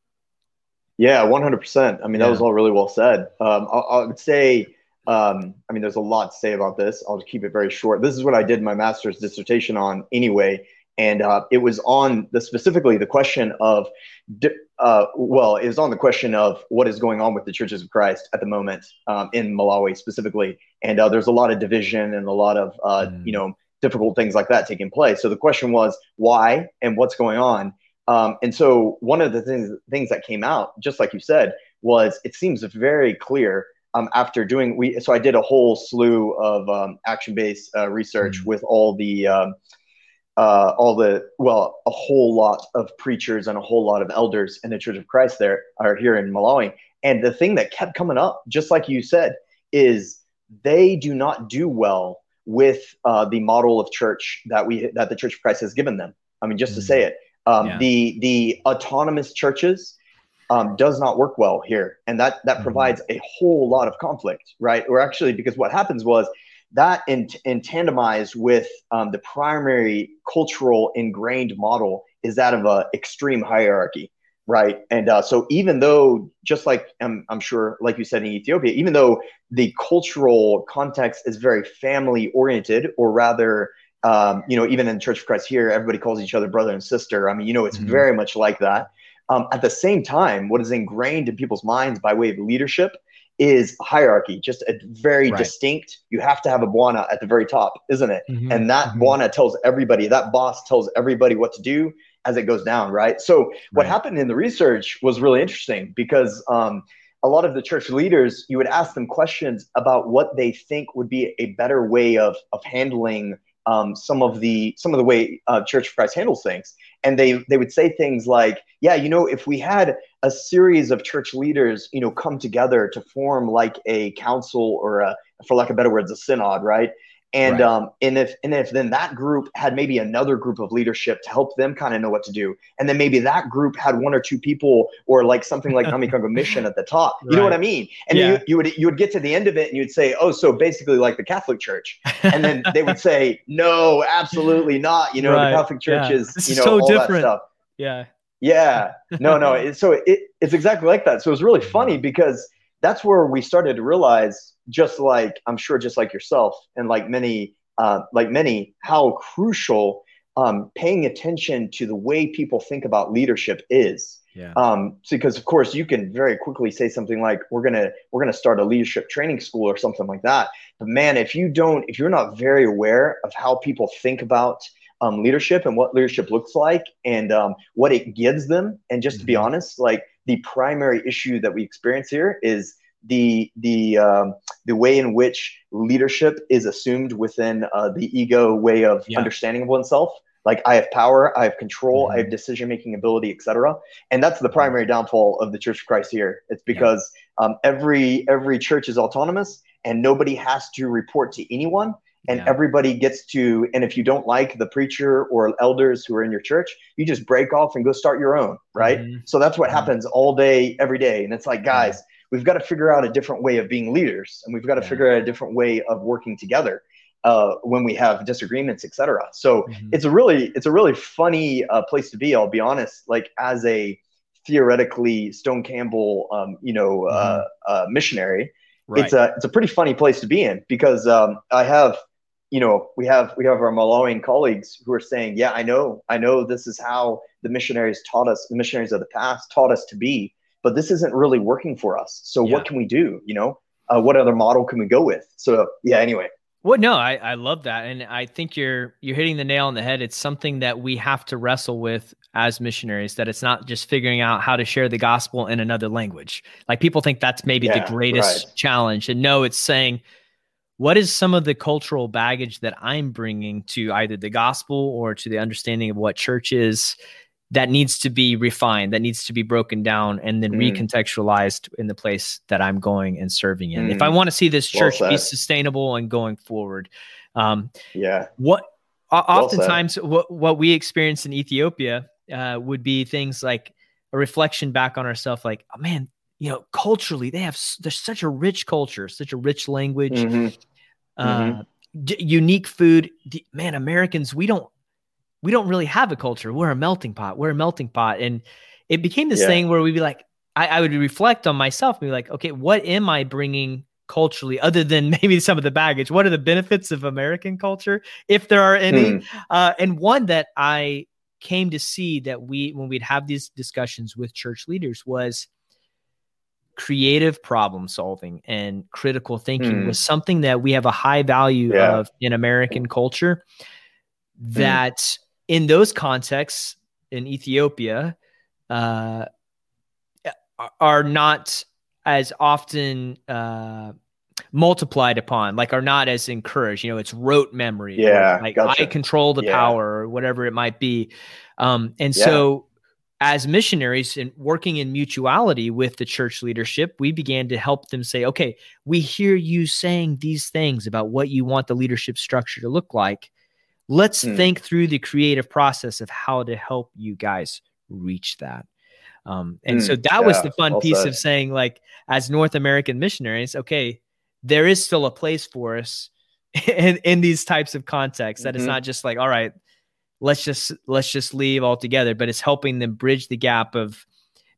Yeah, 100%. I mean, yeah. that was all really well said. Um, I, I, would say, um, I mean, there's a lot to say about this. I'll keep it very short. This is what I did my master's dissertation on anyway. And uh, it was on the specifically the question of, uh, well, it was on the question of what is going on with the churches of Christ at the moment um, in Malawi specifically. And uh, there's a lot of division and a lot of, mm. you know, difficult things like that taking place. So the question was why and what's going on. Um, and so one of the things things that came out, just like you said, was it seems very clear um, after doing we. So I did a whole slew of um, action based uh, research mm-hmm. with all the um, uh, all the well, a whole lot of preachers and a whole lot of elders in the Church of Christ there are here in Malawi. And the thing that kept coming up, just like you said, is they do not do well with uh, the model of church that we that the Church of Christ has given them. I mean, just mm-hmm. to say it, um, yeah. The the autonomous churches um, does not work well here, and that that mm-hmm. provides a whole lot of conflict, right? Or actually, because what happens was that in, in tandemized with um, the primary cultural ingrained model is that of a extreme hierarchy, right? And uh, so even though, just like I'm, I'm sure, like you said in Ethiopia, even though the cultural context is very family oriented, or rather um, you know, even in Church of Christ here, everybody calls each other brother and sister. I mean, you know, it's mm-hmm. very much like that. Um, at the same time, what is ingrained in people's minds by way of leadership is hierarchy, just a very right. distinct. You have to have a Bwana at the very top, isn't it? Mm-hmm. And that mm-hmm. Bwana tells everybody, that boss tells everybody what to do as it goes down, right? So what happened in the research was really interesting because um, a lot of the church leaders, you would ask them questions about what they think would be a better way of of handling um, some of the some of the way uh, Church of Christ handles things, and they they would say things like, "Yeah, you know, if we had a series of church leaders, you know, come together to form like a council or a, for lack of better words, a synod, right? And right. um and if and if then that group had maybe another group of leadership to help them kind of know what to do and then maybe that group had one or two people or like something like Namikango mission at the top you right. know what i mean and yeah. you, you would you would get to the end of it and you'd say oh so basically like the catholic church and then they would say no absolutely not you know right. the catholic church yeah. is this you know so all different. that stuff yeah yeah no no so it, it's exactly like that so it was really funny because that's where we started to realize just like I'm sure, just like yourself and like many, uh, like many, how crucial um, paying attention to the way people think about leadership is. Yeah. Um, so because of course you can very quickly say something like, "We're gonna we're gonna start a leadership training school" or something like that. But man, if you don't, if you're not very aware of how people think about um, leadership and what leadership looks like and um, what it gives them, and just mm-hmm. to be mm-hmm. honest, like the primary issue that we experience here is the the um, the way in which leadership is assumed within uh, the ego way of yeah. understanding of oneself like i have power i have control mm-hmm. i have decision making ability etc and that's the primary downfall of the church of christ here it's because yeah. um, every every church is autonomous and nobody has to report to anyone and yeah. everybody gets to and if you don't like the preacher or elders who are in your church you just break off and go start your own right mm-hmm. so that's what mm-hmm. happens all day every day and it's like guys we've got to figure out a different way of being leaders and we've got to yeah. figure out a different way of working together uh, when we have disagreements etc so mm-hmm. it's a really it's a really funny uh, place to be i'll be honest like as a theoretically stone campbell um, you know uh, mm-hmm. uh, missionary right. it's a it's a pretty funny place to be in because um, i have you know we have we have our Malawian colleagues who are saying yeah i know i know this is how the missionaries taught us the missionaries of the past taught us to be but this isn't really working for us. So yeah. what can we do? You know, uh, what other model can we go with? So yeah, anyway. Well, no, I, I love that. And I think you're you're hitting the nail on the head. It's something that we have to wrestle with as missionaries, that it's not just figuring out how to share the gospel in another language. Like people think that's maybe yeah, the greatest right. challenge. And no, it's saying, what is some of the cultural baggage that I'm bringing to either the gospel or to the understanding of what church is that needs to be refined, that needs to be broken down and then mm. recontextualized in the place that I'm going and serving in. Mm. If I mm. want to see this church well be sustainable and going forward, um, yeah. What well oftentimes what what we experience in Ethiopia uh, would be things like a reflection back on ourselves, like, oh man, you know, culturally, they have there's such a rich culture, such a rich language, mm-hmm. Uh, mm-hmm. D- unique food. D- man, Americans, we don't we don't really have a culture. We're a melting pot. We're a melting pot, and it became this yeah. thing where we'd be like, I, I would reflect on myself, and be like, okay, what am I bringing culturally other than maybe some of the baggage? What are the benefits of American culture, if there are any? Mm. Uh, and one that I came to see that we when we'd have these discussions with church leaders was creative problem solving and critical thinking mm. was something that we have a high value yeah. of in American culture hmm. that. In those contexts in Ethiopia uh, are not as often uh, multiplied upon, like are not as encouraged. You know, it's rote memory. Yeah. Like gotcha. I control the yeah. power or whatever it might be. Um, and yeah. so as missionaries and working in mutuality with the church leadership, we began to help them say, okay, we hear you saying these things about what you want the leadership structure to look like. Let's mm. think through the creative process of how to help you guys reach that. Um, and mm, so that yeah, was the fun piece said. of saying, like, as North American missionaries, okay, there is still a place for us in, in these types of contexts. That mm-hmm. it's not just like, all right, let's just let's just leave altogether but it's helping them bridge the gap of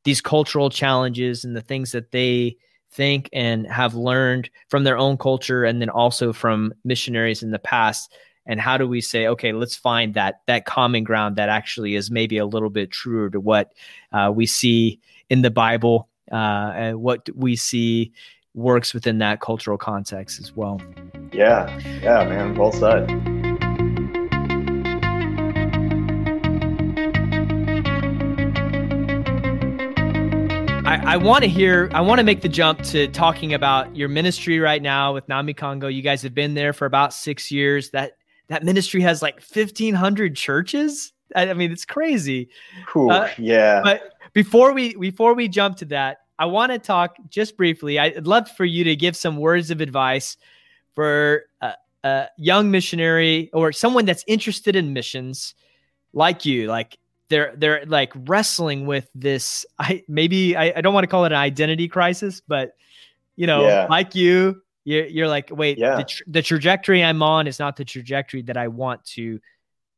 these cultural challenges and the things that they think and have learned from their own culture and then also from missionaries in the past and how do we say okay let's find that that common ground that actually is maybe a little bit truer to what uh, we see in the bible uh, and what we see works within that cultural context as well yeah yeah man well said I, I want to hear, I want to make the jump to talking about your ministry right now with Namikango. You guys have been there for about six years. That that ministry has like 1,500 churches. I, I mean, it's crazy. Whew, uh, yeah. But before we before we jump to that, I want to talk just briefly. I'd love for you to give some words of advice for a, a young missionary or someone that's interested in missions, like you. Like they're they're like wrestling with this i maybe i, I don't want to call it an identity crisis but you know yeah. like you you're, you're like wait yeah. the, tra- the trajectory i'm on is not the trajectory that i want to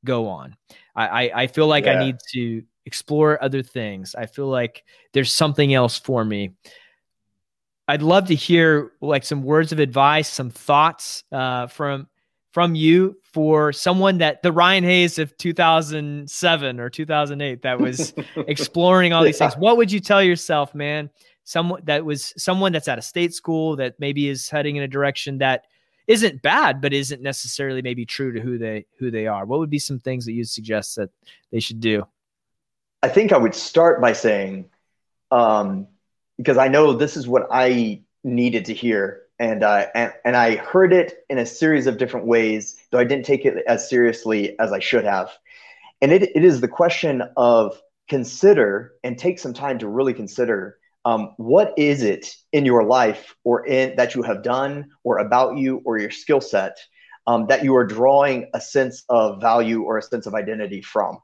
go on i i, I feel like yeah. i need to explore other things i feel like there's something else for me i'd love to hear like some words of advice some thoughts uh, from from you for someone that the Ryan Hayes of 2007 or 2008 that was exploring all these things? What would you tell yourself, man? Someone that was someone that's at a state school that maybe is heading in a direction that isn't bad, but isn't necessarily maybe true to who they who they are. What would be some things that you'd suggest that they should do? I think I would start by saying, um, because I know this is what I needed to hear and, uh, and and I heard it in a series of different ways, though I didn't take it as seriously as I should have. And it, it is the question of consider and take some time to really consider um, what is it in your life or in that you have done or about you or your skill set um, that you are drawing a sense of value or a sense of identity from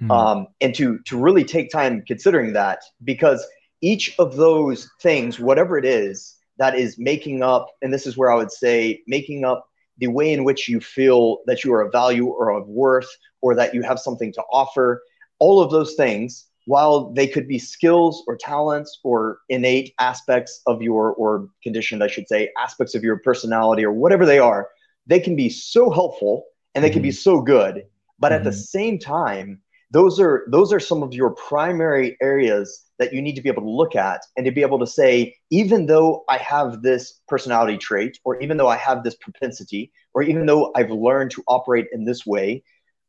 mm. um, and to to really take time considering that because each of those things whatever it is that is making up, and this is where I would say making up the way in which you feel that you are of value or of worth or that you have something to offer. All of those things, while they could be skills or talents or innate aspects of your, or conditioned, I should say, aspects of your personality or whatever they are, they can be so helpful and they mm-hmm. can be mm-hmm. so good. But mm-hmm. at the mm-hmm. same time, those are those are some of your primary areas that you need to be able to look at and to be able to say even though i have this personality trait or even though i have this propensity or even though i've learned to operate in this way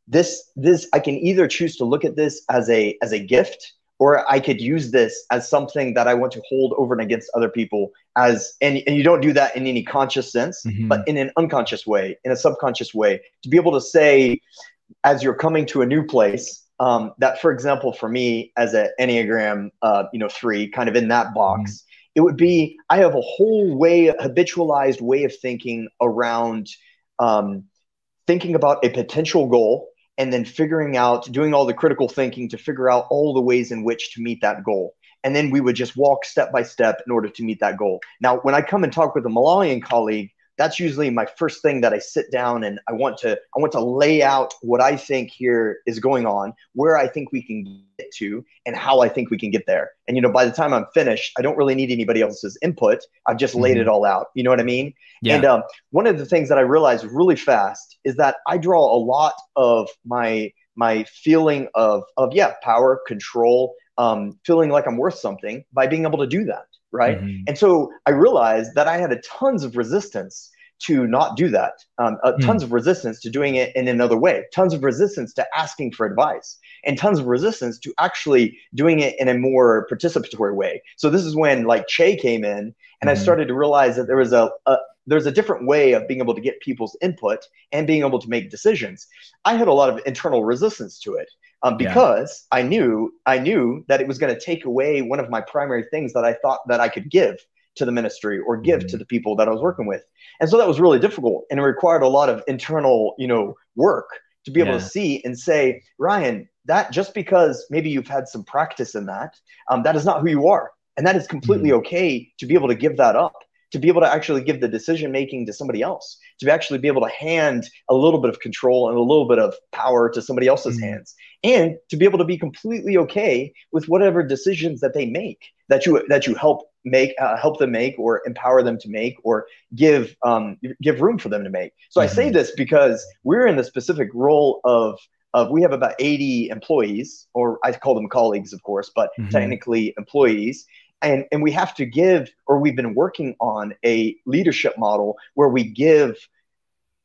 this this i can either choose to look at this as a as a gift or i could use this as something that i want to hold over and against other people as and, and you don't do that in any conscious sense mm-hmm. but in an unconscious way in a subconscious way to be able to say as you're coming to a new place um, that for example for me as an enneagram uh, you know three kind of in that box mm it would be i have a whole way habitualized way of thinking around um, thinking about a potential goal and then figuring out doing all the critical thinking to figure out all the ways in which to meet that goal and then we would just walk step by step in order to meet that goal. Now, when I come and talk with a Malawian colleague, that's usually my first thing that I sit down and I want to I want to lay out what I think here is going on, where I think we can get to, and how I think we can get there. And you know, by the time I'm finished, I don't really need anybody else's input. I've just laid mm-hmm. it all out. You know what I mean? Yeah. And um, one of the things that I realized really fast is that I draw a lot of my my feeling of of yeah power control um, feeling like i'm worth something by being able to do that right? Mm-hmm. And so I realized that I had a tons of resistance to not do that, um, uh, mm. tons of resistance to doing it in another way, tons of resistance to asking for advice, and tons of resistance to actually doing it in a more participatory way. So this is when like Che came in, and mm-hmm. I started to realize that there was a, a there's a different way of being able to get people's input and being able to make decisions. I had a lot of internal resistance to it um, because yeah. I knew I knew that it was going to take away one of my primary things that I thought that I could give to the ministry or give mm-hmm. to the people that I was working with, and so that was really difficult and it required a lot of internal you know work to be able yeah. to see and say, Ryan, that just because maybe you've had some practice in that, um, that is not who you are, and that is completely mm-hmm. okay to be able to give that up to be able to actually give the decision making to somebody else, to actually be able to hand a little bit of control and a little bit of power to somebody else's mm-hmm. hands, and to be able to be completely okay with whatever decisions that they make that you that you help make uh, help them make or empower them to make or give um, give room for them to make. So mm-hmm. I say mm-hmm. this because we're in the specific role of of we have about 80 employees or i call them colleagues of course but mm-hmm. technically employees and and we have to give or we've been working on a leadership model where we give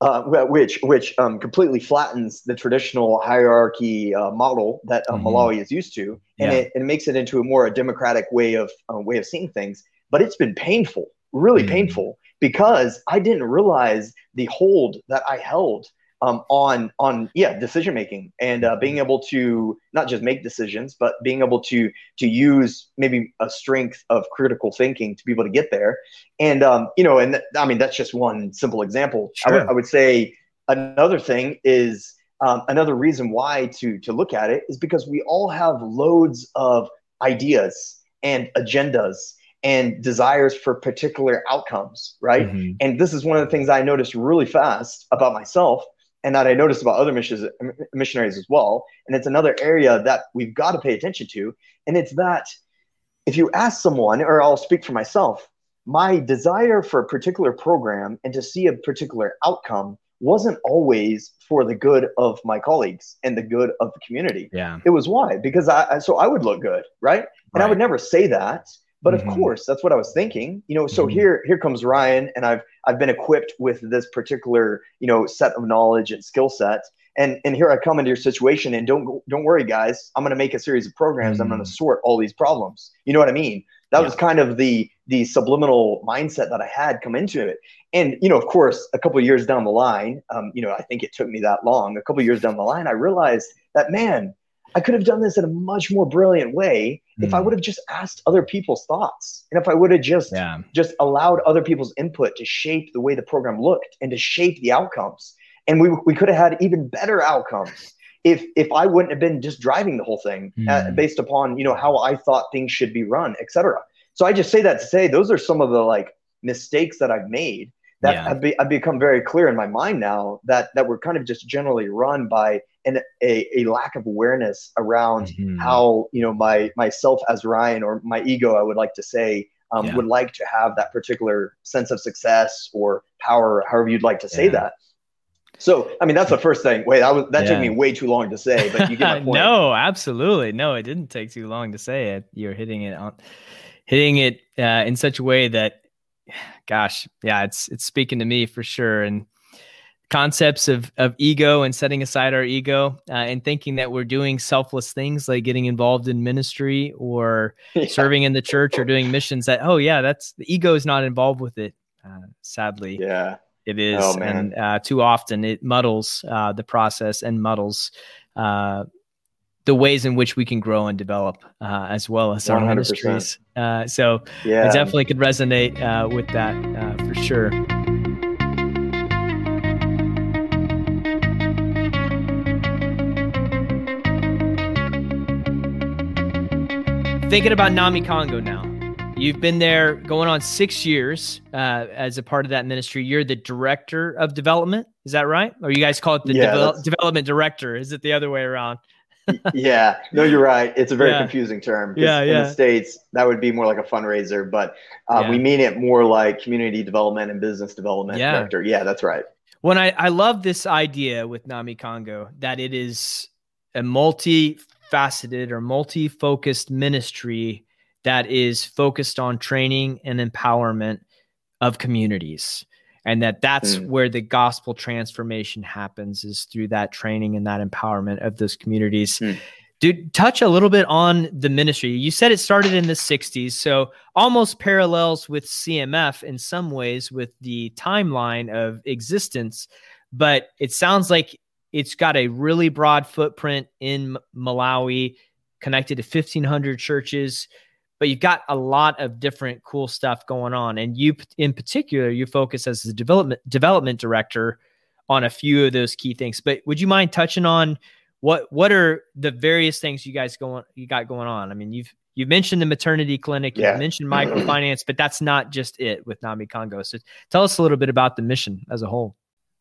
uh, which which um, completely flattens the traditional hierarchy uh, model that uh, mm-hmm. Malawi is used to, and yeah. it, it, makes it into a more a democratic way of uh, way of seeing things. But it's been painful, really mm-hmm. painful, because I didn't realize the hold that I held um, on on yeah decision making and uh, being able to not just make decisions but being able to to use maybe a strength of critical thinking to be able to get there and um, you know and th- i mean that's just one simple example sure. I, w- I would say another thing is um, another reason why to to look at it is because we all have loads of ideas and agendas and desires for particular outcomes right mm-hmm. and this is one of the things i noticed really fast about myself and that I noticed about other missions, missionaries as well. And it's another area that we've got to pay attention to. And it's that if you ask someone, or I'll speak for myself, my desire for a particular program and to see a particular outcome wasn't always for the good of my colleagues and the good of the community. Yeah. It was why? Because I, so I would look good, right? And right. I would never say that. But mm-hmm. of course, that's what I was thinking. You know, so mm-hmm. here here comes Ryan, and I've I've been equipped with this particular you know set of knowledge and skill set. And and here I come into your situation, and don't don't worry, guys. I'm going to make a series of programs. Mm-hmm. I'm going to sort all these problems. You know what I mean? That yeah. was kind of the the subliminal mindset that I had come into it. And you know, of course, a couple years down the line, um, you know, I think it took me that long. A couple years down the line, I realized that man, I could have done this in a much more brilliant way mm. If I hmm. would have just asked other people's thoughts and if I would have just yeah. just allowed other people's input to shape the way the program looked and to shape the outcomes. And we we could have had even better outcomes if if I wouldn't have been just driving the whole thing mm. uh, hmm. based upon you know how I thought things should be run, etc. So I just say that to say those are some of the like mistakes that I've made that yeah. have, be, have become very clear in my mind now that that we're kind of just generally run by and a, a lack of awareness around mm-hmm. how you know my myself as Ryan or my ego, I would like to say, um, yeah. would like to have that particular sense of success or power, however you'd like to say yeah. that. So, I mean, that's the first thing. Wait, that was that yeah. took me way too long to say, but you get my point. no, absolutely, no, it didn't take too long to say it. You're hitting it on, hitting it uh, in such a way that, gosh, yeah, it's it's speaking to me for sure, and concepts of of ego and setting aside our ego uh, and thinking that we're doing selfless things like getting involved in ministry or yeah. serving in the church or doing missions that oh yeah that's the ego is not involved with it uh, sadly yeah it is oh, and uh, too often it muddles uh, the process and muddles uh, the ways in which we can grow and develop uh, as well as 100%. our ministries so yeah. i definitely could resonate with that for sure thinking about Namikango now. You've been there going on six years uh, as a part of that ministry. You're the director of development. Is that right? Or you guys call it the yeah, devel- development director? Is it the other way around? yeah, no, you're right. It's a very yeah. confusing term. Yeah, yeah. In the states, that would be more like a fundraiser, but uh, yeah. we mean it more like community development and business development yeah. director. Yeah, that's right. When I I love this idea with Namikango that it is a multi-faceted or multi-focused ministry that is focused on training and empowerment of communities and that that's mm. where the gospel transformation happens is through that training and that empowerment of those communities mm. dude touch a little bit on the ministry you said it started in the 60s so almost parallels with cmf in some ways with the timeline of existence but it sounds like it's got a really broad footprint in malawi connected to 1500 churches but you've got a lot of different cool stuff going on. And you, in particular, you focus as the development development director on a few of those key things. But would you mind touching on what what are the various things you guys going you got going on? I mean, you've you've mentioned the maternity clinic, yeah. you've mentioned microfinance, but that's not just it with Namikango. So tell us a little bit about the mission as a whole.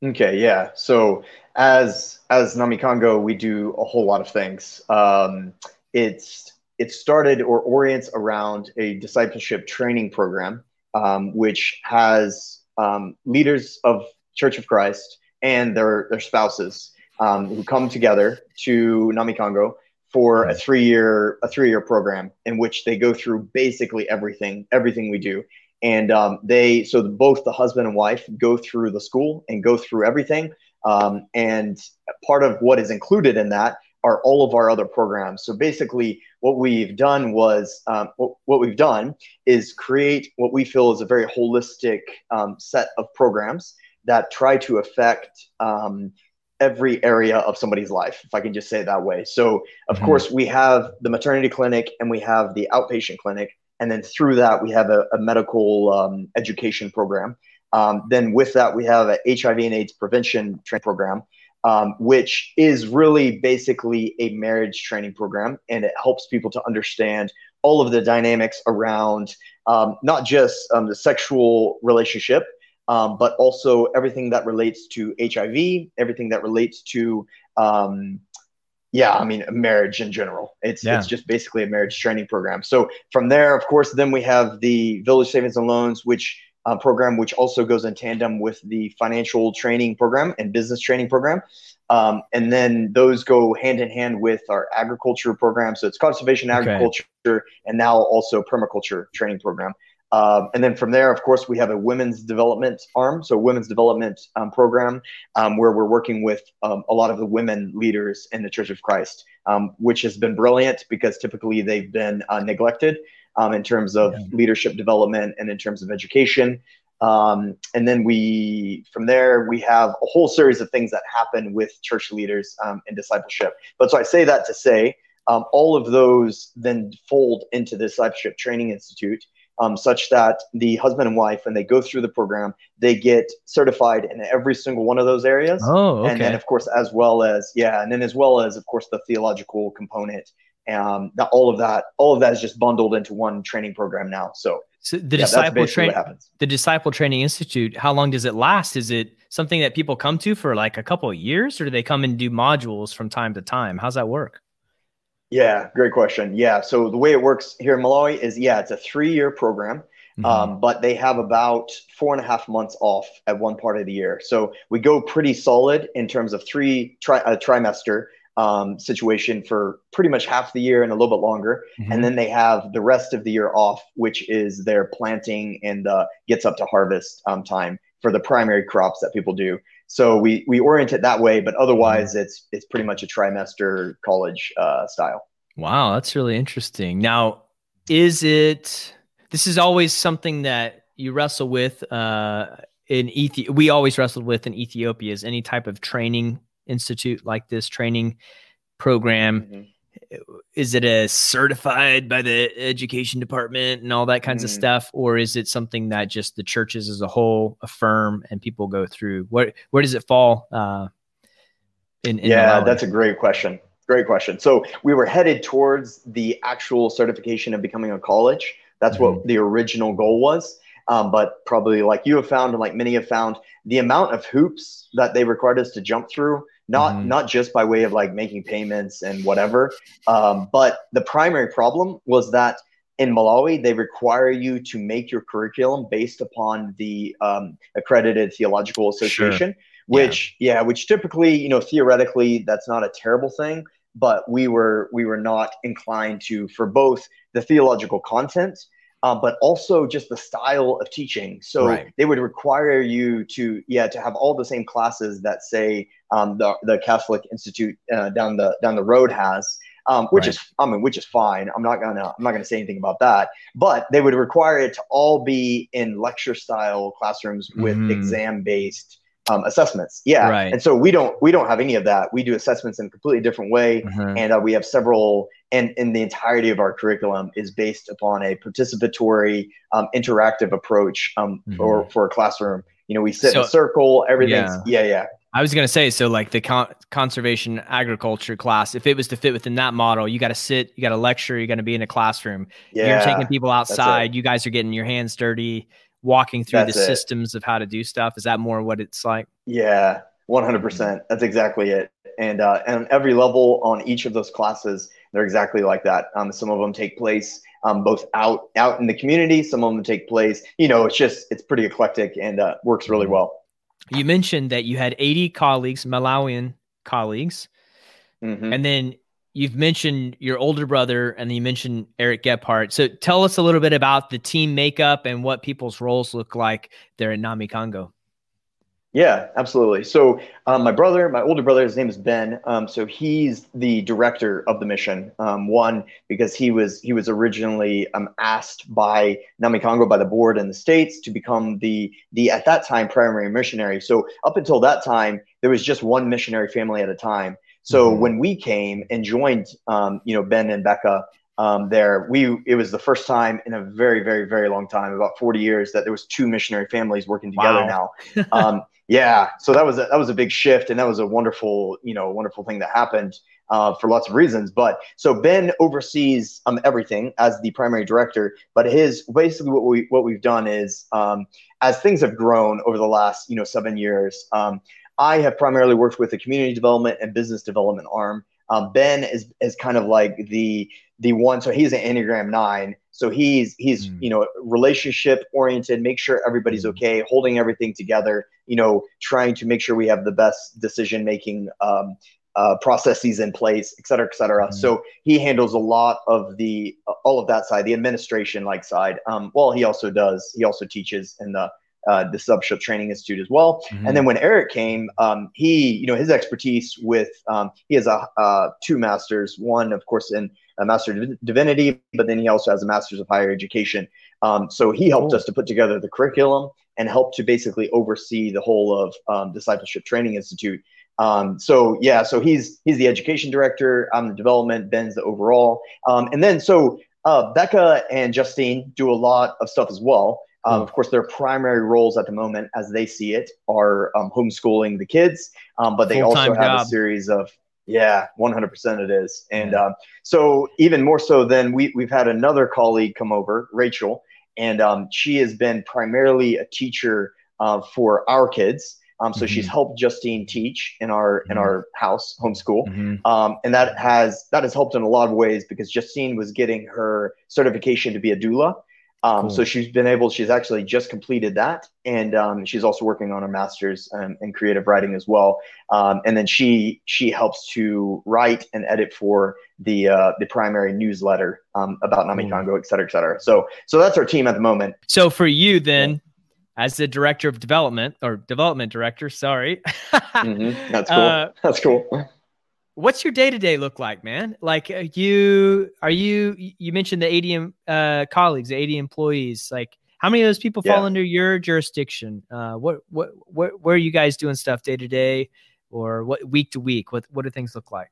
Okay, yeah. So as as Namikango, we do a whole lot of things. Um, it's it started or orients around a discipleship training program, um, which has um, leaders of Church of Christ and their their spouses um, who come together to Namikango for a three year a three year program in which they go through basically everything everything we do. And um, they so both the husband and wife go through the school and go through everything. Um, and part of what is included in that are all of our other programs. So basically, what we've done was um, what, what, we've done is create what we feel is a very holistic um, set of programs that try to affect um, every area of somebody's life, if I can just say it that way. So, of mm-hmm. course, we have the maternity clinic and we have the outpatient clinic. And then through that, we have a, a medical um, education program. Um, then with that, we have a HIV and AIDS prevention training program um, which is really basically a marriage training program. And it helps people to understand all of the dynamics around um, not just um, the sexual relationship, um, but also everything that relates to HIV, everything that relates to, um, yeah, I mean, marriage in general. It's, yeah. it's just basically a marriage training program. So from there, of course, then we have the Village Savings and Loans, which uh, program, which also goes in tandem with the financial training program and business training program. Um, and then those go hand in hand with our agriculture program. So it's conservation agriculture okay. and now also permaculture training program. Um, and then from there, of course, we have a women's development arm, so women's development um, program, um, where we're working with um, a lot of the women leaders in the Church of Christ, um, which has been brilliant because typically they've been uh, neglected um, in terms of yeah. leadership development and in terms of education. Um, and then we, from there, we have a whole series of things that happen with church leaders um, and discipleship. But so I say that to say, um, all of those then fold into the Discipleship Training Institute, um, such that the husband and wife, when they go through the program, they get certified in every single one of those areas. Oh, okay. And then, of course, as well as, yeah, and then as well as, of course, the theological component um, that all of that, all of that is just bundled into one training program now. So, so the yeah, disciple training, the disciple training institute. How long does it last? Is it something that people come to for like a couple of years, or do they come and do modules from time to time? How's that work? Yeah, great question. Yeah, so the way it works here in Malawi is yeah, it's a three-year program. Mm-hmm. Um, but they have about four and a half months off at one part of the year. So we go pretty solid in terms of three tri- a trimester um, situation for pretty much half the year and a little bit longer. Mm-hmm. And then they have the rest of the year off, which is their planting and uh, gets up to harvest um, time for the primary crops that people do. So we we orient it that way, but otherwise mm-hmm. it's it's pretty much a trimester college uh, style. Wow, that's really interesting. Now, is it? This is always something that you wrestle with uh, in Ethiopia. We always wrestled with in Ethiopia is any type of training institute like this training program mm-hmm. Is it a certified by the education department and all that kinds mm. of stuff or is it something that just the churches as a whole affirm and people go through where where does it fall uh, in, in yeah that's a great question great question. So we were headed towards the actual certification of becoming a college. That's mm-hmm. what the original goal was. Um, but probably like you have found and like many have found, the amount of hoops that they required us to jump through, not mm-hmm. not just by way of like making payments and whatever, um, but the primary problem was that in Malawi they require you to make your curriculum based upon the um, accredited theological association. Sure. Which yeah. yeah, which typically you know theoretically that's not a terrible thing, but we were we were not inclined to for both the theological content uh, but also just the style of teaching. So right. they would require you to, yeah, to have all the same classes that say um, the the Catholic Institute uh, down the down the road has. Um, which right. is, I mean, which is fine. I'm not gonna, I'm not gonna say anything about that. But they would require it to all be in lecture style classrooms with mm-hmm. exam based um, assessments. Yeah, right. and so we don't we don't have any of that. We do assessments in a completely different way, mm-hmm. and uh, we have several. And, and the entirety of our curriculum is based upon a participatory, um, interactive approach um, mm-hmm. for for a classroom. You know, we sit so, in a circle. Everything's yeah, yeah. yeah. I was gonna say, so like the con- conservation agriculture class, if it was to fit within that model, you got to sit, you got to lecture, you got to be in a classroom. Yeah, You're taking people outside. You guys are getting your hands dirty walking through That's the it. systems of how to do stuff. Is that more what it's like? Yeah, 100%. That's exactly it. And, uh, and every level on each of those classes, they're exactly like that. Um, some of them take place um, both out out in the community. Some of them take place. You know, it's just it's pretty eclectic and uh, works really mm-hmm. well. You mentioned that you had 80 colleagues, Malawian colleagues, mm-hmm. and then you've mentioned your older brother and you mentioned Eric Gebhardt. So tell us a little bit about the team makeup and what people's roles look like there at Namikango. Yeah, absolutely. So um, my brother, my older brother, his name is Ben. Um, so he's the director of the mission. Um, one because he was he was originally um, asked by Namikango by the board in the states to become the the at that time primary missionary. So up until that time, there was just one missionary family at a time. So mm-hmm. when we came and joined, um, you know, Ben and Becca um, there, we it was the first time in a very, very, very long time, about 40 years, that there was two missionary families working together wow. now. Um, yeah, so that was a, that was a big shift, and that was a wonderful, you know, wonderful thing that happened uh, for lots of reasons. But so Ben oversees um, everything as the primary director, but his basically what we what we've done is um, as things have grown over the last you know seven years. Um, I have primarily worked with the community development and business development arm. Um, ben is is kind of like the the one. So he's an Enneagram nine. So he's he's mm. you know relationship oriented, make sure everybody's mm. okay, holding everything together. You know, trying to make sure we have the best decision making um, uh, processes in place, et cetera, et cetera. Mm. So he handles a lot of the all of that side, the administration like side. Um, well, he also does. He also teaches in the uh, the Discipleship Training Institute as well. Mm-hmm. And then when Eric came, um, he, you know, his expertise with, um, he has a uh, two masters, one, of course, in a master of divinity, but then he also has a master's of higher education. Um, so he helped us to put together the curriculum and helped to basically oversee the whole of um, Discipleship Training Institute. Um, so yeah, so he's he's the education director. I'm the development. Ben's the overall. Um, and then so uh, Becca and Justine do a lot of stuff as well. Um, of course, their primary roles at the moment, as they see it, are um, homeschooling the kids, um, but they Full-time also have job. a series of yeah, 100% it is. And yeah. Um, so, even more so than we, we've had another colleague come over, Rachel, and um, she has been primarily a teacher uh, for our kids. Um, so mm-hmm. she's helped Justine teach in our mm-hmm. in our house homeschool, mm-hmm. um, and that has that has helped in a lot of ways because Justine was getting her certification to be a doula, um, cool. So she's been able, she's actually just completed that. And um, she's also working on her master's um, in creative writing as well. Um, and then she she helps to write and edit for the uh, the primary newsletter um, about Namikango, cool. et cetera, et cetera. So so that's our team at the moment. So for you then, as the director of development or development director, sorry. mm-hmm. That's cool. Uh, that's cool what's your day to day look like, man? Like uh, you are you you mentioned the 80 uh, colleagues, the 80 employees. Like how many of those people yeah. fall under your jurisdiction? Uh, what what what where are you guys doing stuff day to day, or what week to week? What what do things look like?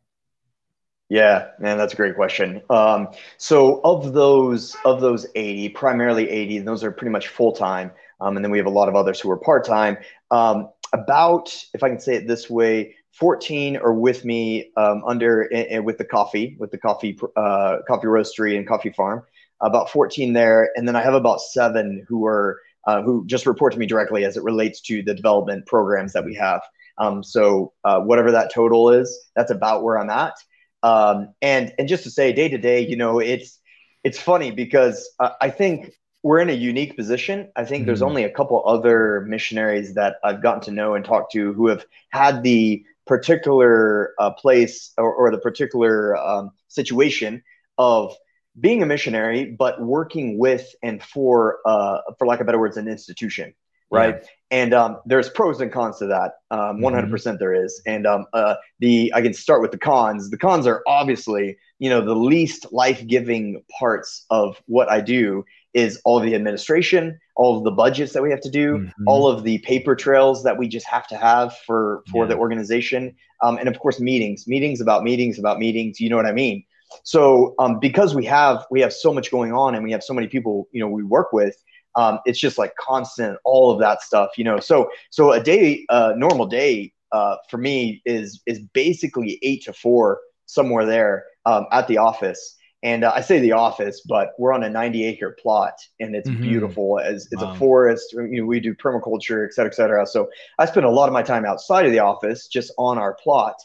Yeah, man, that's a great question. Um, so of those of those 80, primarily 80, those are pretty much full time. Um, and then we have a lot of others who are part time. Um, about, if I can say it this way, 14 are with me um, under uh, with the coffee, with the coffee uh, coffee roastery and coffee farm. About 14 there, and then I have about seven who are uh, who just report to me directly as it relates to the development programs that we have. Um, so uh, whatever that total is, that's about where I'm at. Um, and and just to say, day to day, you know, it's it's funny because uh, I think we're in a unique position. I think mm there's only a couple other missionaries that I've gotten to know and talk to who have had the particular uh, place or, or, the particular um, situation of being a missionary, but working with and for, uh, for lack of better words, an institution, right? Yeah. And um, there's pros and cons to that. Um, 100% mm-hmm. there is. And um, uh, the I can start with the cons. The cons are obviously, you know, the least life-giving parts of what I do is all of the administration, all of the budgets that we have to do, mm-hmm. all of the paper trails that we just have to have for for yeah. the organization, um, and of course meetings, meetings about meetings about meetings. You know what I mean? So um, because we have we have so much going on and we have so many people, you know, we work with. Um, it's just like constant, all of that stuff, you know. So so a day, uh, normal day uh, for me is is basically eight to four somewhere there um, at the office and uh, I say the office, but we're on a 90 acre plot and it's mm-hmm. beautiful as it's wow. a forest. You know, we do permaculture, et cetera, et cetera. So I spend a lot of my time outside of the office, just on our plot.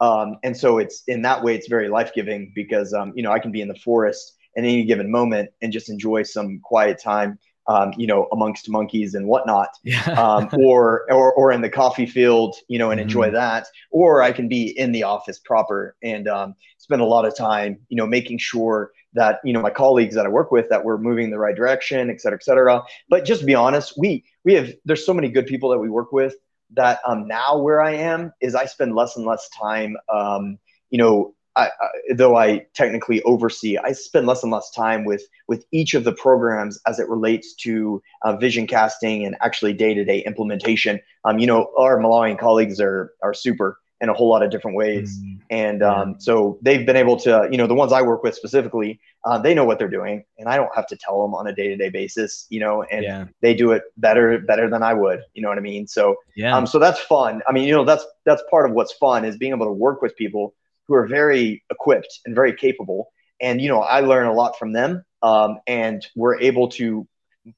Um, and so it's in that way, it's very life giving because, um, you know, I can be in the forest at any given moment and just enjoy some quiet time um, you know, amongst monkeys and whatnot, yeah. um, or, or or in the coffee field, you know, and mm-hmm. enjoy that. Or I can be in the office proper and um, spend a lot of time, you know, making sure that you know my colleagues that I work with that we're moving in the right direction, et cetera, et cetera. But just to be honest, we we have there's so many good people that we work with that um, now where I am is I spend less and less time, um, you know, I, I, though I technically oversee, I spend less and less time with with each of the programs as it relates to uh, vision casting and actually day to day implementation. Um, you know, our Malawian colleagues are are super in a whole lot of different ways, mm-hmm. and um, so they've been able to, you know, the ones I work with specifically, uh, they know what they're doing, and I don't have to tell them on a day to day basis, you know, and yeah. they do it better better than I would, you know what I mean? So yeah, um, so that's fun. I mean, you know, that's that's part of what's fun is being able to work with people who are very equipped and very capable. And you know, I learn a lot from them, um, and we're able to,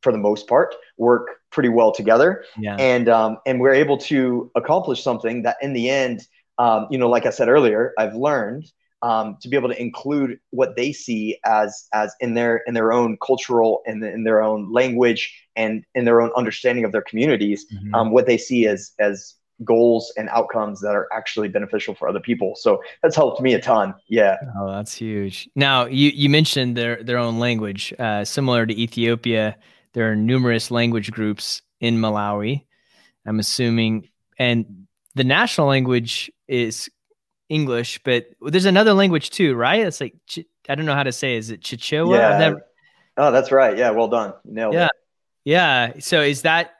for the most part, work pretty well together. Yeah. And um, and we're able to accomplish something that, in the end, um, you know, like I said earlier, I've learned um, to be able to include what they see as as in their in their own cultural and in, their own language and in their own understanding of their communities, mm-hmm. um, what they see as as goals and outcomes that are actually beneficial for other people. So that's helped me a ton. Yeah. Oh, that's huge. Now you, you mentioned their, their own language, uh, similar to Ethiopia. There are numerous language groups in Malawi. I'm assuming, and the national language is English, but there's another language too, right? It's like, I don't know how to say. Is it Chichewa? Yeah. Never... Oh, that's right. Yeah. Well done. nailed yeah. it. Yeah. So is that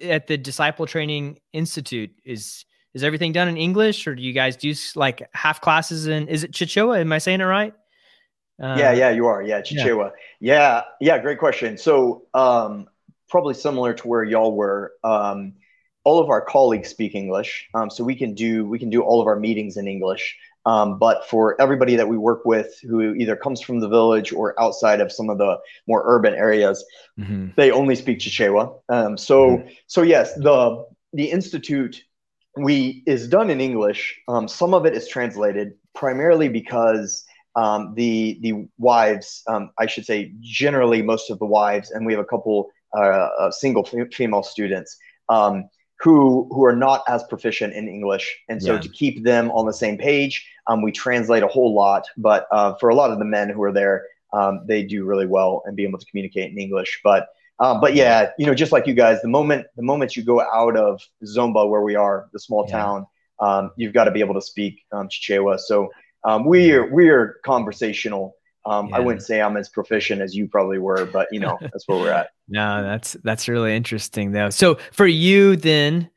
at the Disciple Training Institute is is everything done in English, or do you guys do like half classes in? Is it Chichewa? Am I saying it right? Uh, yeah, yeah, you are. Yeah, Chichewa. Yeah. yeah, yeah. Great question. So, um, probably similar to where y'all were. Um, all of our colleagues speak English, um, so we can do we can do all of our meetings in English. Um, but for everybody that we work with who either comes from the village or outside of some of the more urban areas, mm-hmm. they only speak Chichewa. Um, so, mm-hmm. so yes, the the institute we is done in English. Um, some of it is translated primarily because um, the the wives, um, I should say, generally most of the wives, and we have a couple uh, single f- female students. Um, who who are not as proficient in English, and so yeah. to keep them on the same page, um, we translate a whole lot. But uh, for a lot of the men who are there, um, they do really well and be able to communicate in English. But uh, but yeah, you know, just like you guys, the moment the moment you go out of Zomba, where we are, the small yeah. town, um, you've got to be able to speak um, Chichewa. So um, we are we are conversational um, yeah. I wouldn't say I'm as proficient as you probably were, but you know, that's where we're at. No, that's that's really interesting though. So for you then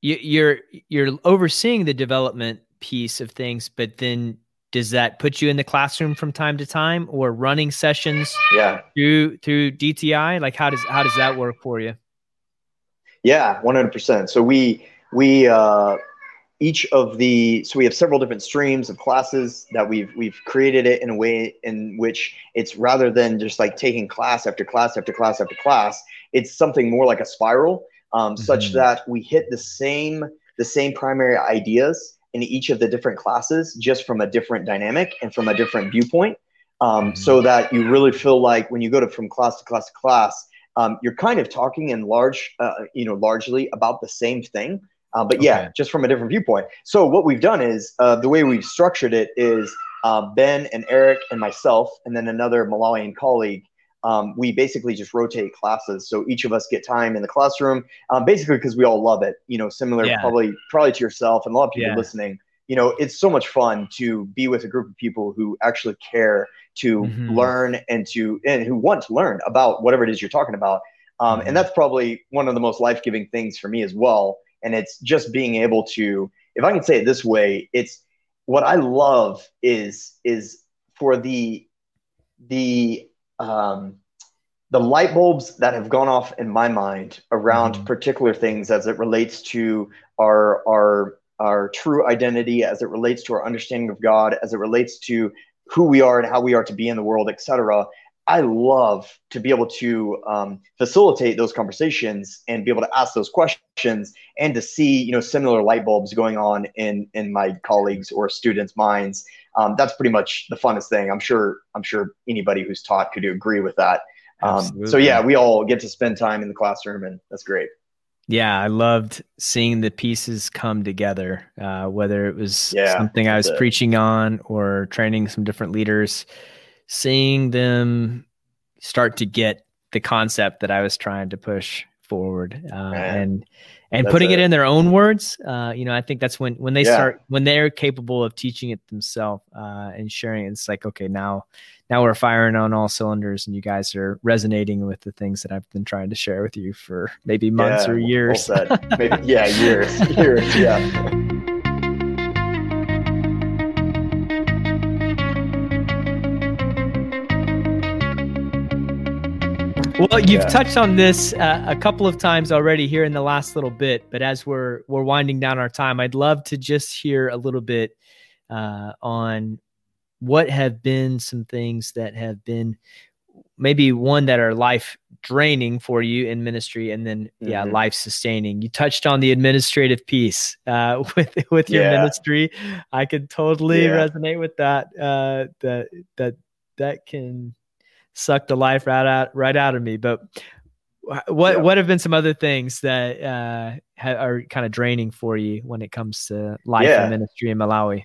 you, you're you're overseeing the development piece of things, but then does that put you in the classroom from time to time or running sessions yeah through through DTI? Like how does how does that work for you? Yeah, 100%. So we we uh each of the so we have several different streams of classes that we've we've created it in a way in which it's rather than just like taking class after class after class after class it's something more like a spiral um, mm-hmm. such that we hit the same the same primary ideas in each of the different classes just from a different dynamic and from a different viewpoint um, mm-hmm. so that you really feel like when you go to from class to class to class um, you're kind of talking in large uh, you know largely about the same thing uh, but yeah, just from a different viewpoint. So what we've done is uh, the way we've structured it is uh, Ben and Eric and myself, and then another Malawian colleague. Um, we basically just rotate classes, so each of us get time in the classroom. Um, basically, because we all love it. You know, similar yeah. probably probably to yourself and a lot of people yeah. listening. You know, it's so much fun to be with a group of people who actually care to mm-hmm. learn and to and who want to learn about whatever it is you're talking about. Um, mm-hmm. And that's probably one of the most life giving things for me as well and it's just being able to if i can say it this way it's what i love is is for the the um the light bulbs that have gone off in my mind around mm-hmm. particular things as it relates to our our our true identity as it relates to our understanding of god as it relates to who we are and how we are to be in the world etc I love to be able to um, facilitate those conversations and be able to ask those questions and to see, you know, similar light bulbs going on in in my colleagues or students' minds. Um, that's pretty much the funnest thing. I'm sure. I'm sure anybody who's taught could agree with that. Um, so yeah, we all get to spend time in the classroom, and that's great. Yeah, I loved seeing the pieces come together. Uh, whether it was yeah, something I was it. preaching on or training some different leaders seeing them start to get the concept that I was trying to push forward uh, and and putting it. it. in their own words uh, you know i think that's when when they yeah. start when they're capable of teaching it themselves uh, and sharing it, it's like okay now now we're firing on all cylinders and you guys are resonating with the things that i've been trying to share with you for maybe months yeah, or years maybe yeah years years yeah Well, you've yeah. touched on this uh, a couple of times already here in the last little bit, but as we're we're winding down our time, I'd love to just hear a little bit uh, on what have been some things that have been maybe one that are life draining for you in ministry and then mm-hmm. yeah life sustaining you touched on the administrative piece uh, with with your yeah. ministry i could totally yeah. resonate with that uh, that that that can sucked the life right out right out of me. But what yeah. what have been some other things that uh, ha- are kind of draining for you when it comes to life yeah. and ministry in Malawi?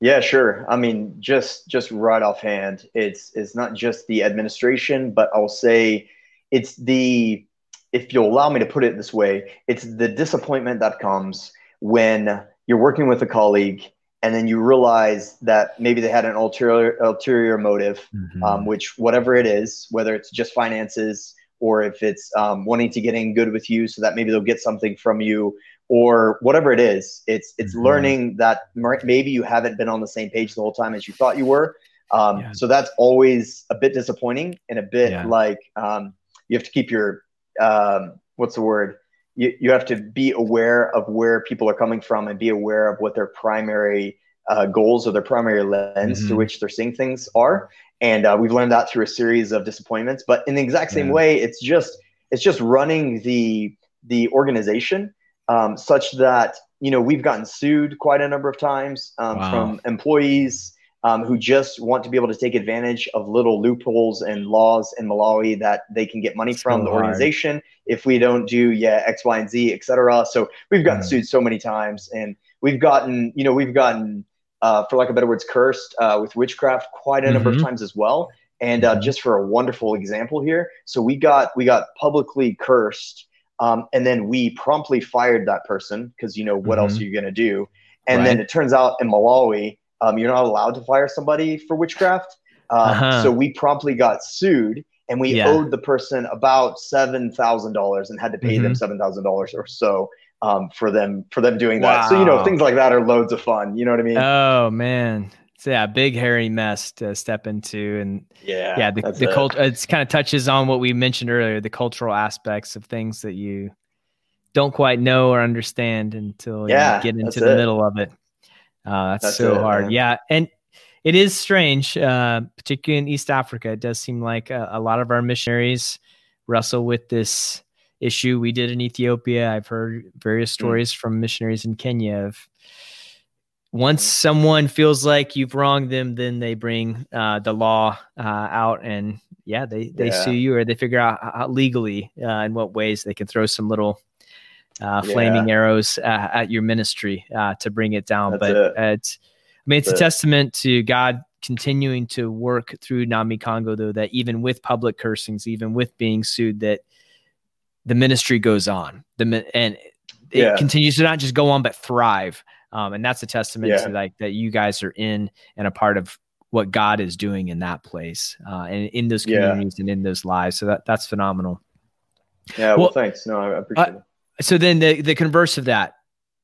Yeah, sure. I mean, just just right offhand, it's it's not just the administration, but I'll say it's the if you'll allow me to put it this way, it's the disappointment that comes when you're working with a colleague and then you realize that maybe they had an ulterior ulterior motive, mm-hmm. um, which whatever it is, whether it's just finances or if it's um, wanting to get in good with you, so that maybe they'll get something from you, or whatever it is, it's it's mm-hmm. learning that maybe you haven't been on the same page the whole time as you thought you were. Um, yeah. So that's always a bit disappointing and a bit yeah. like um, you have to keep your um, what's the word you, you have to be aware of where people are coming from and be aware of what their primary uh, goals or their primary lens mm-hmm. through which they're seeing things are. And uh, we've learned that through a series of disappointments. But in the exact same yeah. way, it's just it's just running the the organization um, such that you know we've gotten sued quite a number of times um, wow. from employees um, who just want to be able to take advantage of little loopholes and laws in Malawi that they can get money from the organization if we don't do yeah X, Y, and Z, etc. So we've gotten mm. sued so many times, and we've gotten you know we've gotten uh, for lack of better words cursed uh, with witchcraft quite a number mm-hmm. of times as well. And uh, mm-hmm. just for a wonderful example here, so we got we got publicly cursed, um, and then we promptly fired that person because you know what mm-hmm. else are you gonna do? And right. then it turns out in Malawi um, you're not allowed to fire somebody for witchcraft. Um, uh-huh. So we promptly got sued and we yeah. owed the person about seven thousand dollars and had to pay mm-hmm. them seven thousand dollars or so um, for them for them doing wow. that. So you know things like that are loads of fun. You know what I mean? Oh man. So yeah, big hairy mess to step into, and yeah, yeah, the, the culture. It's kind of touches on what we mentioned earlier, the cultural aspects of things that you don't quite know or understand until yeah, you get into the it. middle of it. Uh, that's, that's, so it, hard. Man. Yeah. And it is strange, uh, particularly in East Africa. It does seem like a, a, lot of our missionaries wrestle with this issue. We did in Ethiopia. I've heard various hmm. stories mm. from missionaries in Kenya of once hmm. someone feels like you've wronged them, then they bring uh, the law uh, out and yeah, they, they yeah. sue you or they figure out how, legally uh, in what ways they can throw some little uh, flaming yeah. arrows uh, at your ministry uh, to bring it down. That's but it. it's, I mean, it's That's a testament to God continuing to work through Namikango, though, that even with public cursings, even with being sued, that the ministry goes on. The and it yeah. continues to not just go on but thrive. Um, and that's a testament yeah. to like that you guys are in and a part of what God is doing in that place uh, and in those communities yeah. and in those lives. So that that's phenomenal. Yeah. Well, well thanks. No, I appreciate uh, it so then the the converse of that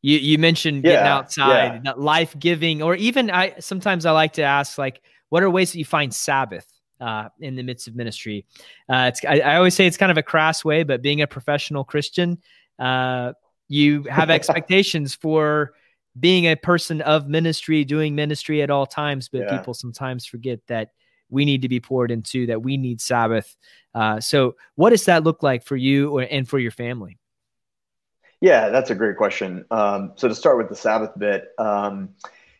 you you mentioned getting outside yeah. life giving or even i sometimes i like to ask like what are ways that you find sabbath uh, in the midst of ministry uh, it's I, I, always say it's kind of a crass way but being a professional christian uh, you have expectations for being a person of ministry doing ministry at all times but yeah. people sometimes forget that we need to be poured into that we need sabbath uh, so what does that look like for you or, and for your family yeah, that's a great question. Um, so to start with the Sabbath bit, um,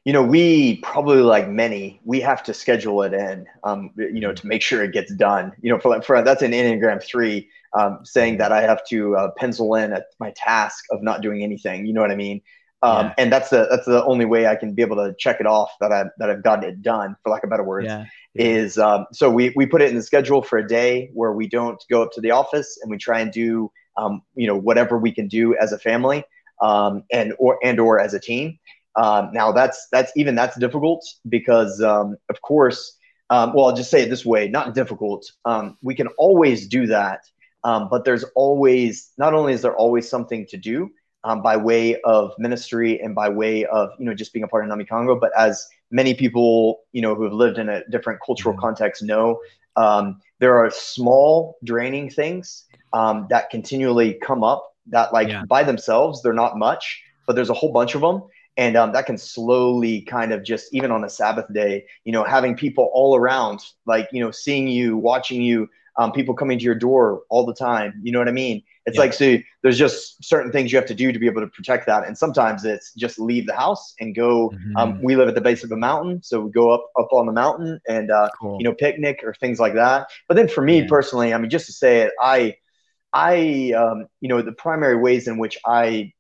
you know, we probably like many, we have to schedule it in, um, you know, to make sure it gets done. You know, for, for that's an Enneagram three, um, saying that I have to uh, pencil in a, my task of not doing anything. You know what I mean? Um, yeah. And that's the that's the only way I can be able to check it off that I that I've gotten it done, for lack of better words. Yeah. Yeah. Is um, so we we put it in the schedule for a day where we don't go up to the office and we try and do um, you know whatever we can do as a family um, and or and or as a team. Um, now that's that's even that's difficult because um, of course, um, well I'll just say it this way: not difficult. Um, we can always do that, but there's always not only is there always something to do by way of ministry and by way of you know just being a part of Namikango, but as many people you know who have lived in a different cultural mm-hmm. context know, there are small draining things um, that continually come up that like yeah. by themselves they're not much but there's a whole bunch of them and um, that can slowly kind of just even on a sabbath day you know having people all around like you know seeing you watching you um, people coming to your door all the time you know what i mean it's yeah. like so there's just certain things you have to do to be able to protect that and sometimes it's just leave the house and go mm-hmm. um, we live at the base of a mountain so we go up up on the mountain and uh, cool. you know picnic or things like that but then for me yeah. personally i mean just to say it i I, um, you know, the primary ways in which I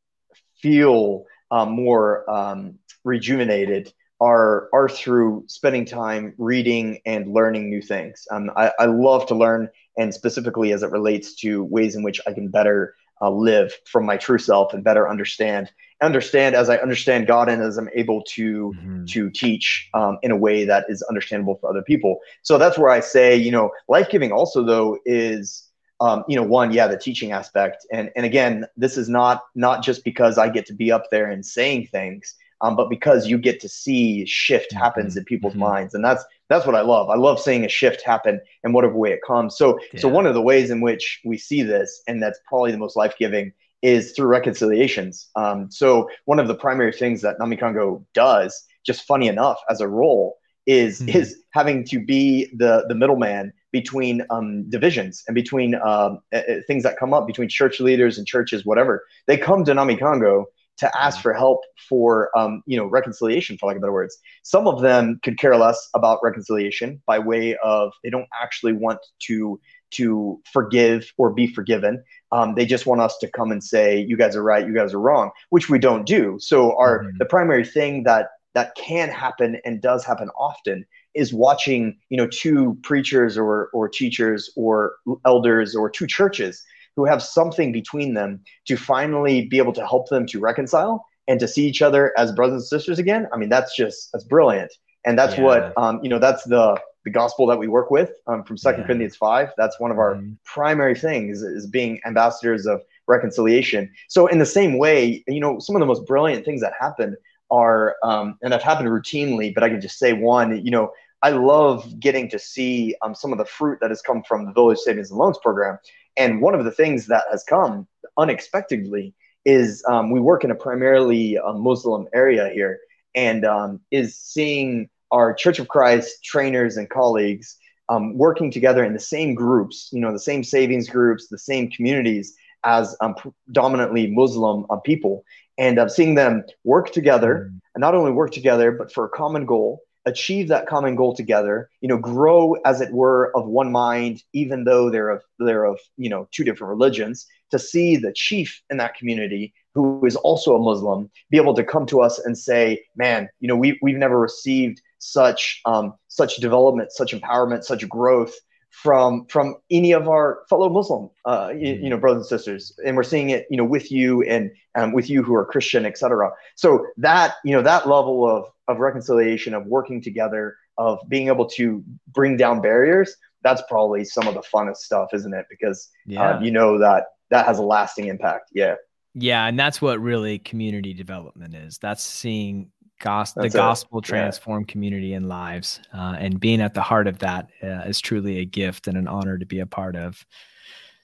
feel um, more um, rejuvenated are are through spending time reading and learning new things. Um, I, I love to learn, and specifically as it relates to ways in which I can better uh, live from my true self and better understand understand as I understand God and as I'm able to mm-hmm. to teach um, in a way that is understandable for other people. So that's where I say, you know, life giving also though is um, you know, one, yeah, the teaching aspect, and and again, this is not not just because I get to be up there and saying things, um, but because you get to see shift mm-hmm. happens in people's mm-hmm. minds, and that's that's what I love. I love seeing a shift happen in whatever way it comes. So yeah. so one of the ways in which we see this, and that's probably the most life giving, is through reconciliations. Um, so one of the primary things that Namikango does, just funny enough, as a role, is mm-hmm. is having to be the the middleman between um, divisions and between um, uh, things that come up between church leaders and churches, whatever. They come to Namikango to ask for help for um, you know reconciliation, for lack of better words. Some of them could care less about reconciliation by way of they don't actually want to to forgive or be forgiven. Um, they just want us to come and say, "You guys are right, you guys are wrong," which we don't do. So our mm-hmm. the primary thing that that can happen and does happen often is watching you know two preachers or or teachers or elders or two churches who have something between them to finally be able to help them to reconcile and to see each other as brothers and sisters again i mean that's just that's brilliant and that's yeah. what um, you know that's the the gospel that we work with um, from second yeah. corinthians 5 that's one of our mm-hmm. primary things is being ambassadors of reconciliation so in the same way you know some of the most brilliant things that happen are, um, and have happened routinely, but I can just say one, you know, I love getting to see um, some of the fruit that has come from the Village Savings and Loans program. And one of the things that has come unexpectedly is um, we work in a primarily uh, Muslim area here, and um, is seeing our Church of Christ trainers and colleagues um, working together in the same groups, you know, the same savings groups, the same communities as um, predominantly Muslim uh, people, and uh, seeing them work together, mm. and not only work together, but for a common goal, achieve that common goal together. You know, grow as it were of one mind, even though they're of they're of you know two different religions. To see the chief in that community who is also a Muslim be able to come to us and say, "Man, you know, we we've never received such um, such development, such empowerment, such growth." From from any of our fellow Muslim, uh, you, you, know, brothers and sisters, and we're seeing it, you know, with you and um, with you who are Christian, etc. So that you know that level of of reconciliation, of working together, of being able to bring down barriers, that's probably some of the funnest stuff, isn't it? Because uh, yeah. you know that that has a lasting impact. Yeah. Yeah, and that's what really community development is. That's seeing Gos- the gospel transform yeah. community and lives. Uh, and being at the heart of that uh, is truly a gift and an honor to be a part of.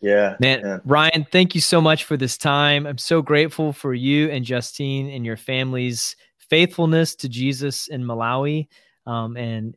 Yeah. Man, yeah. Ryan, thank you so much for this time. I'm so grateful for you and Justine and your family's faithfulness to Jesus in Malawi. Um, and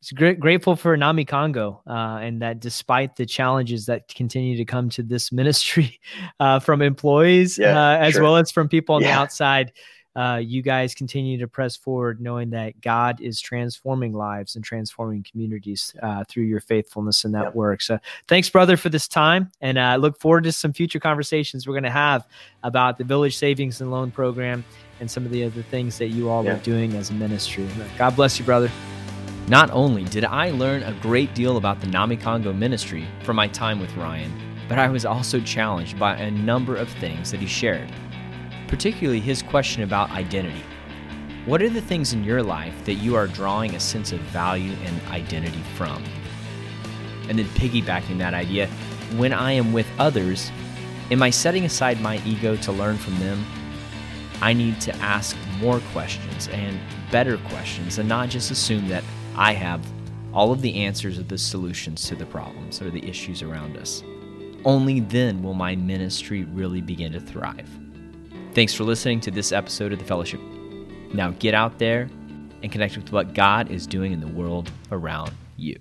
it's great, grateful for Namikango uh, and that despite the challenges that continue to come to this ministry uh, from employees yeah, uh, as sure. well as from people on yeah. the outside, uh, you guys continue to press forward, knowing that God is transforming lives and transforming communities uh, through your faithfulness in that yep. work. So, thanks, brother, for this time, and I uh, look forward to some future conversations we're going to have about the Village Savings and Loan Program and some of the other things that you all yeah. are doing as a ministry. God bless you, brother. Not only did I learn a great deal about the Namikango ministry from my time with Ryan, but I was also challenged by a number of things that he shared particularly his question about identity. What are the things in your life that you are drawing a sense of value and identity from? And then piggybacking that idea, when I am with others, am I setting aside my ego to learn from them? I need to ask more questions and better questions and not just assume that I have all of the answers or the solutions to the problems or the issues around us. Only then will my ministry really begin to thrive. Thanks for listening to this episode of The Fellowship. Now get out there and connect with what God is doing in the world around you.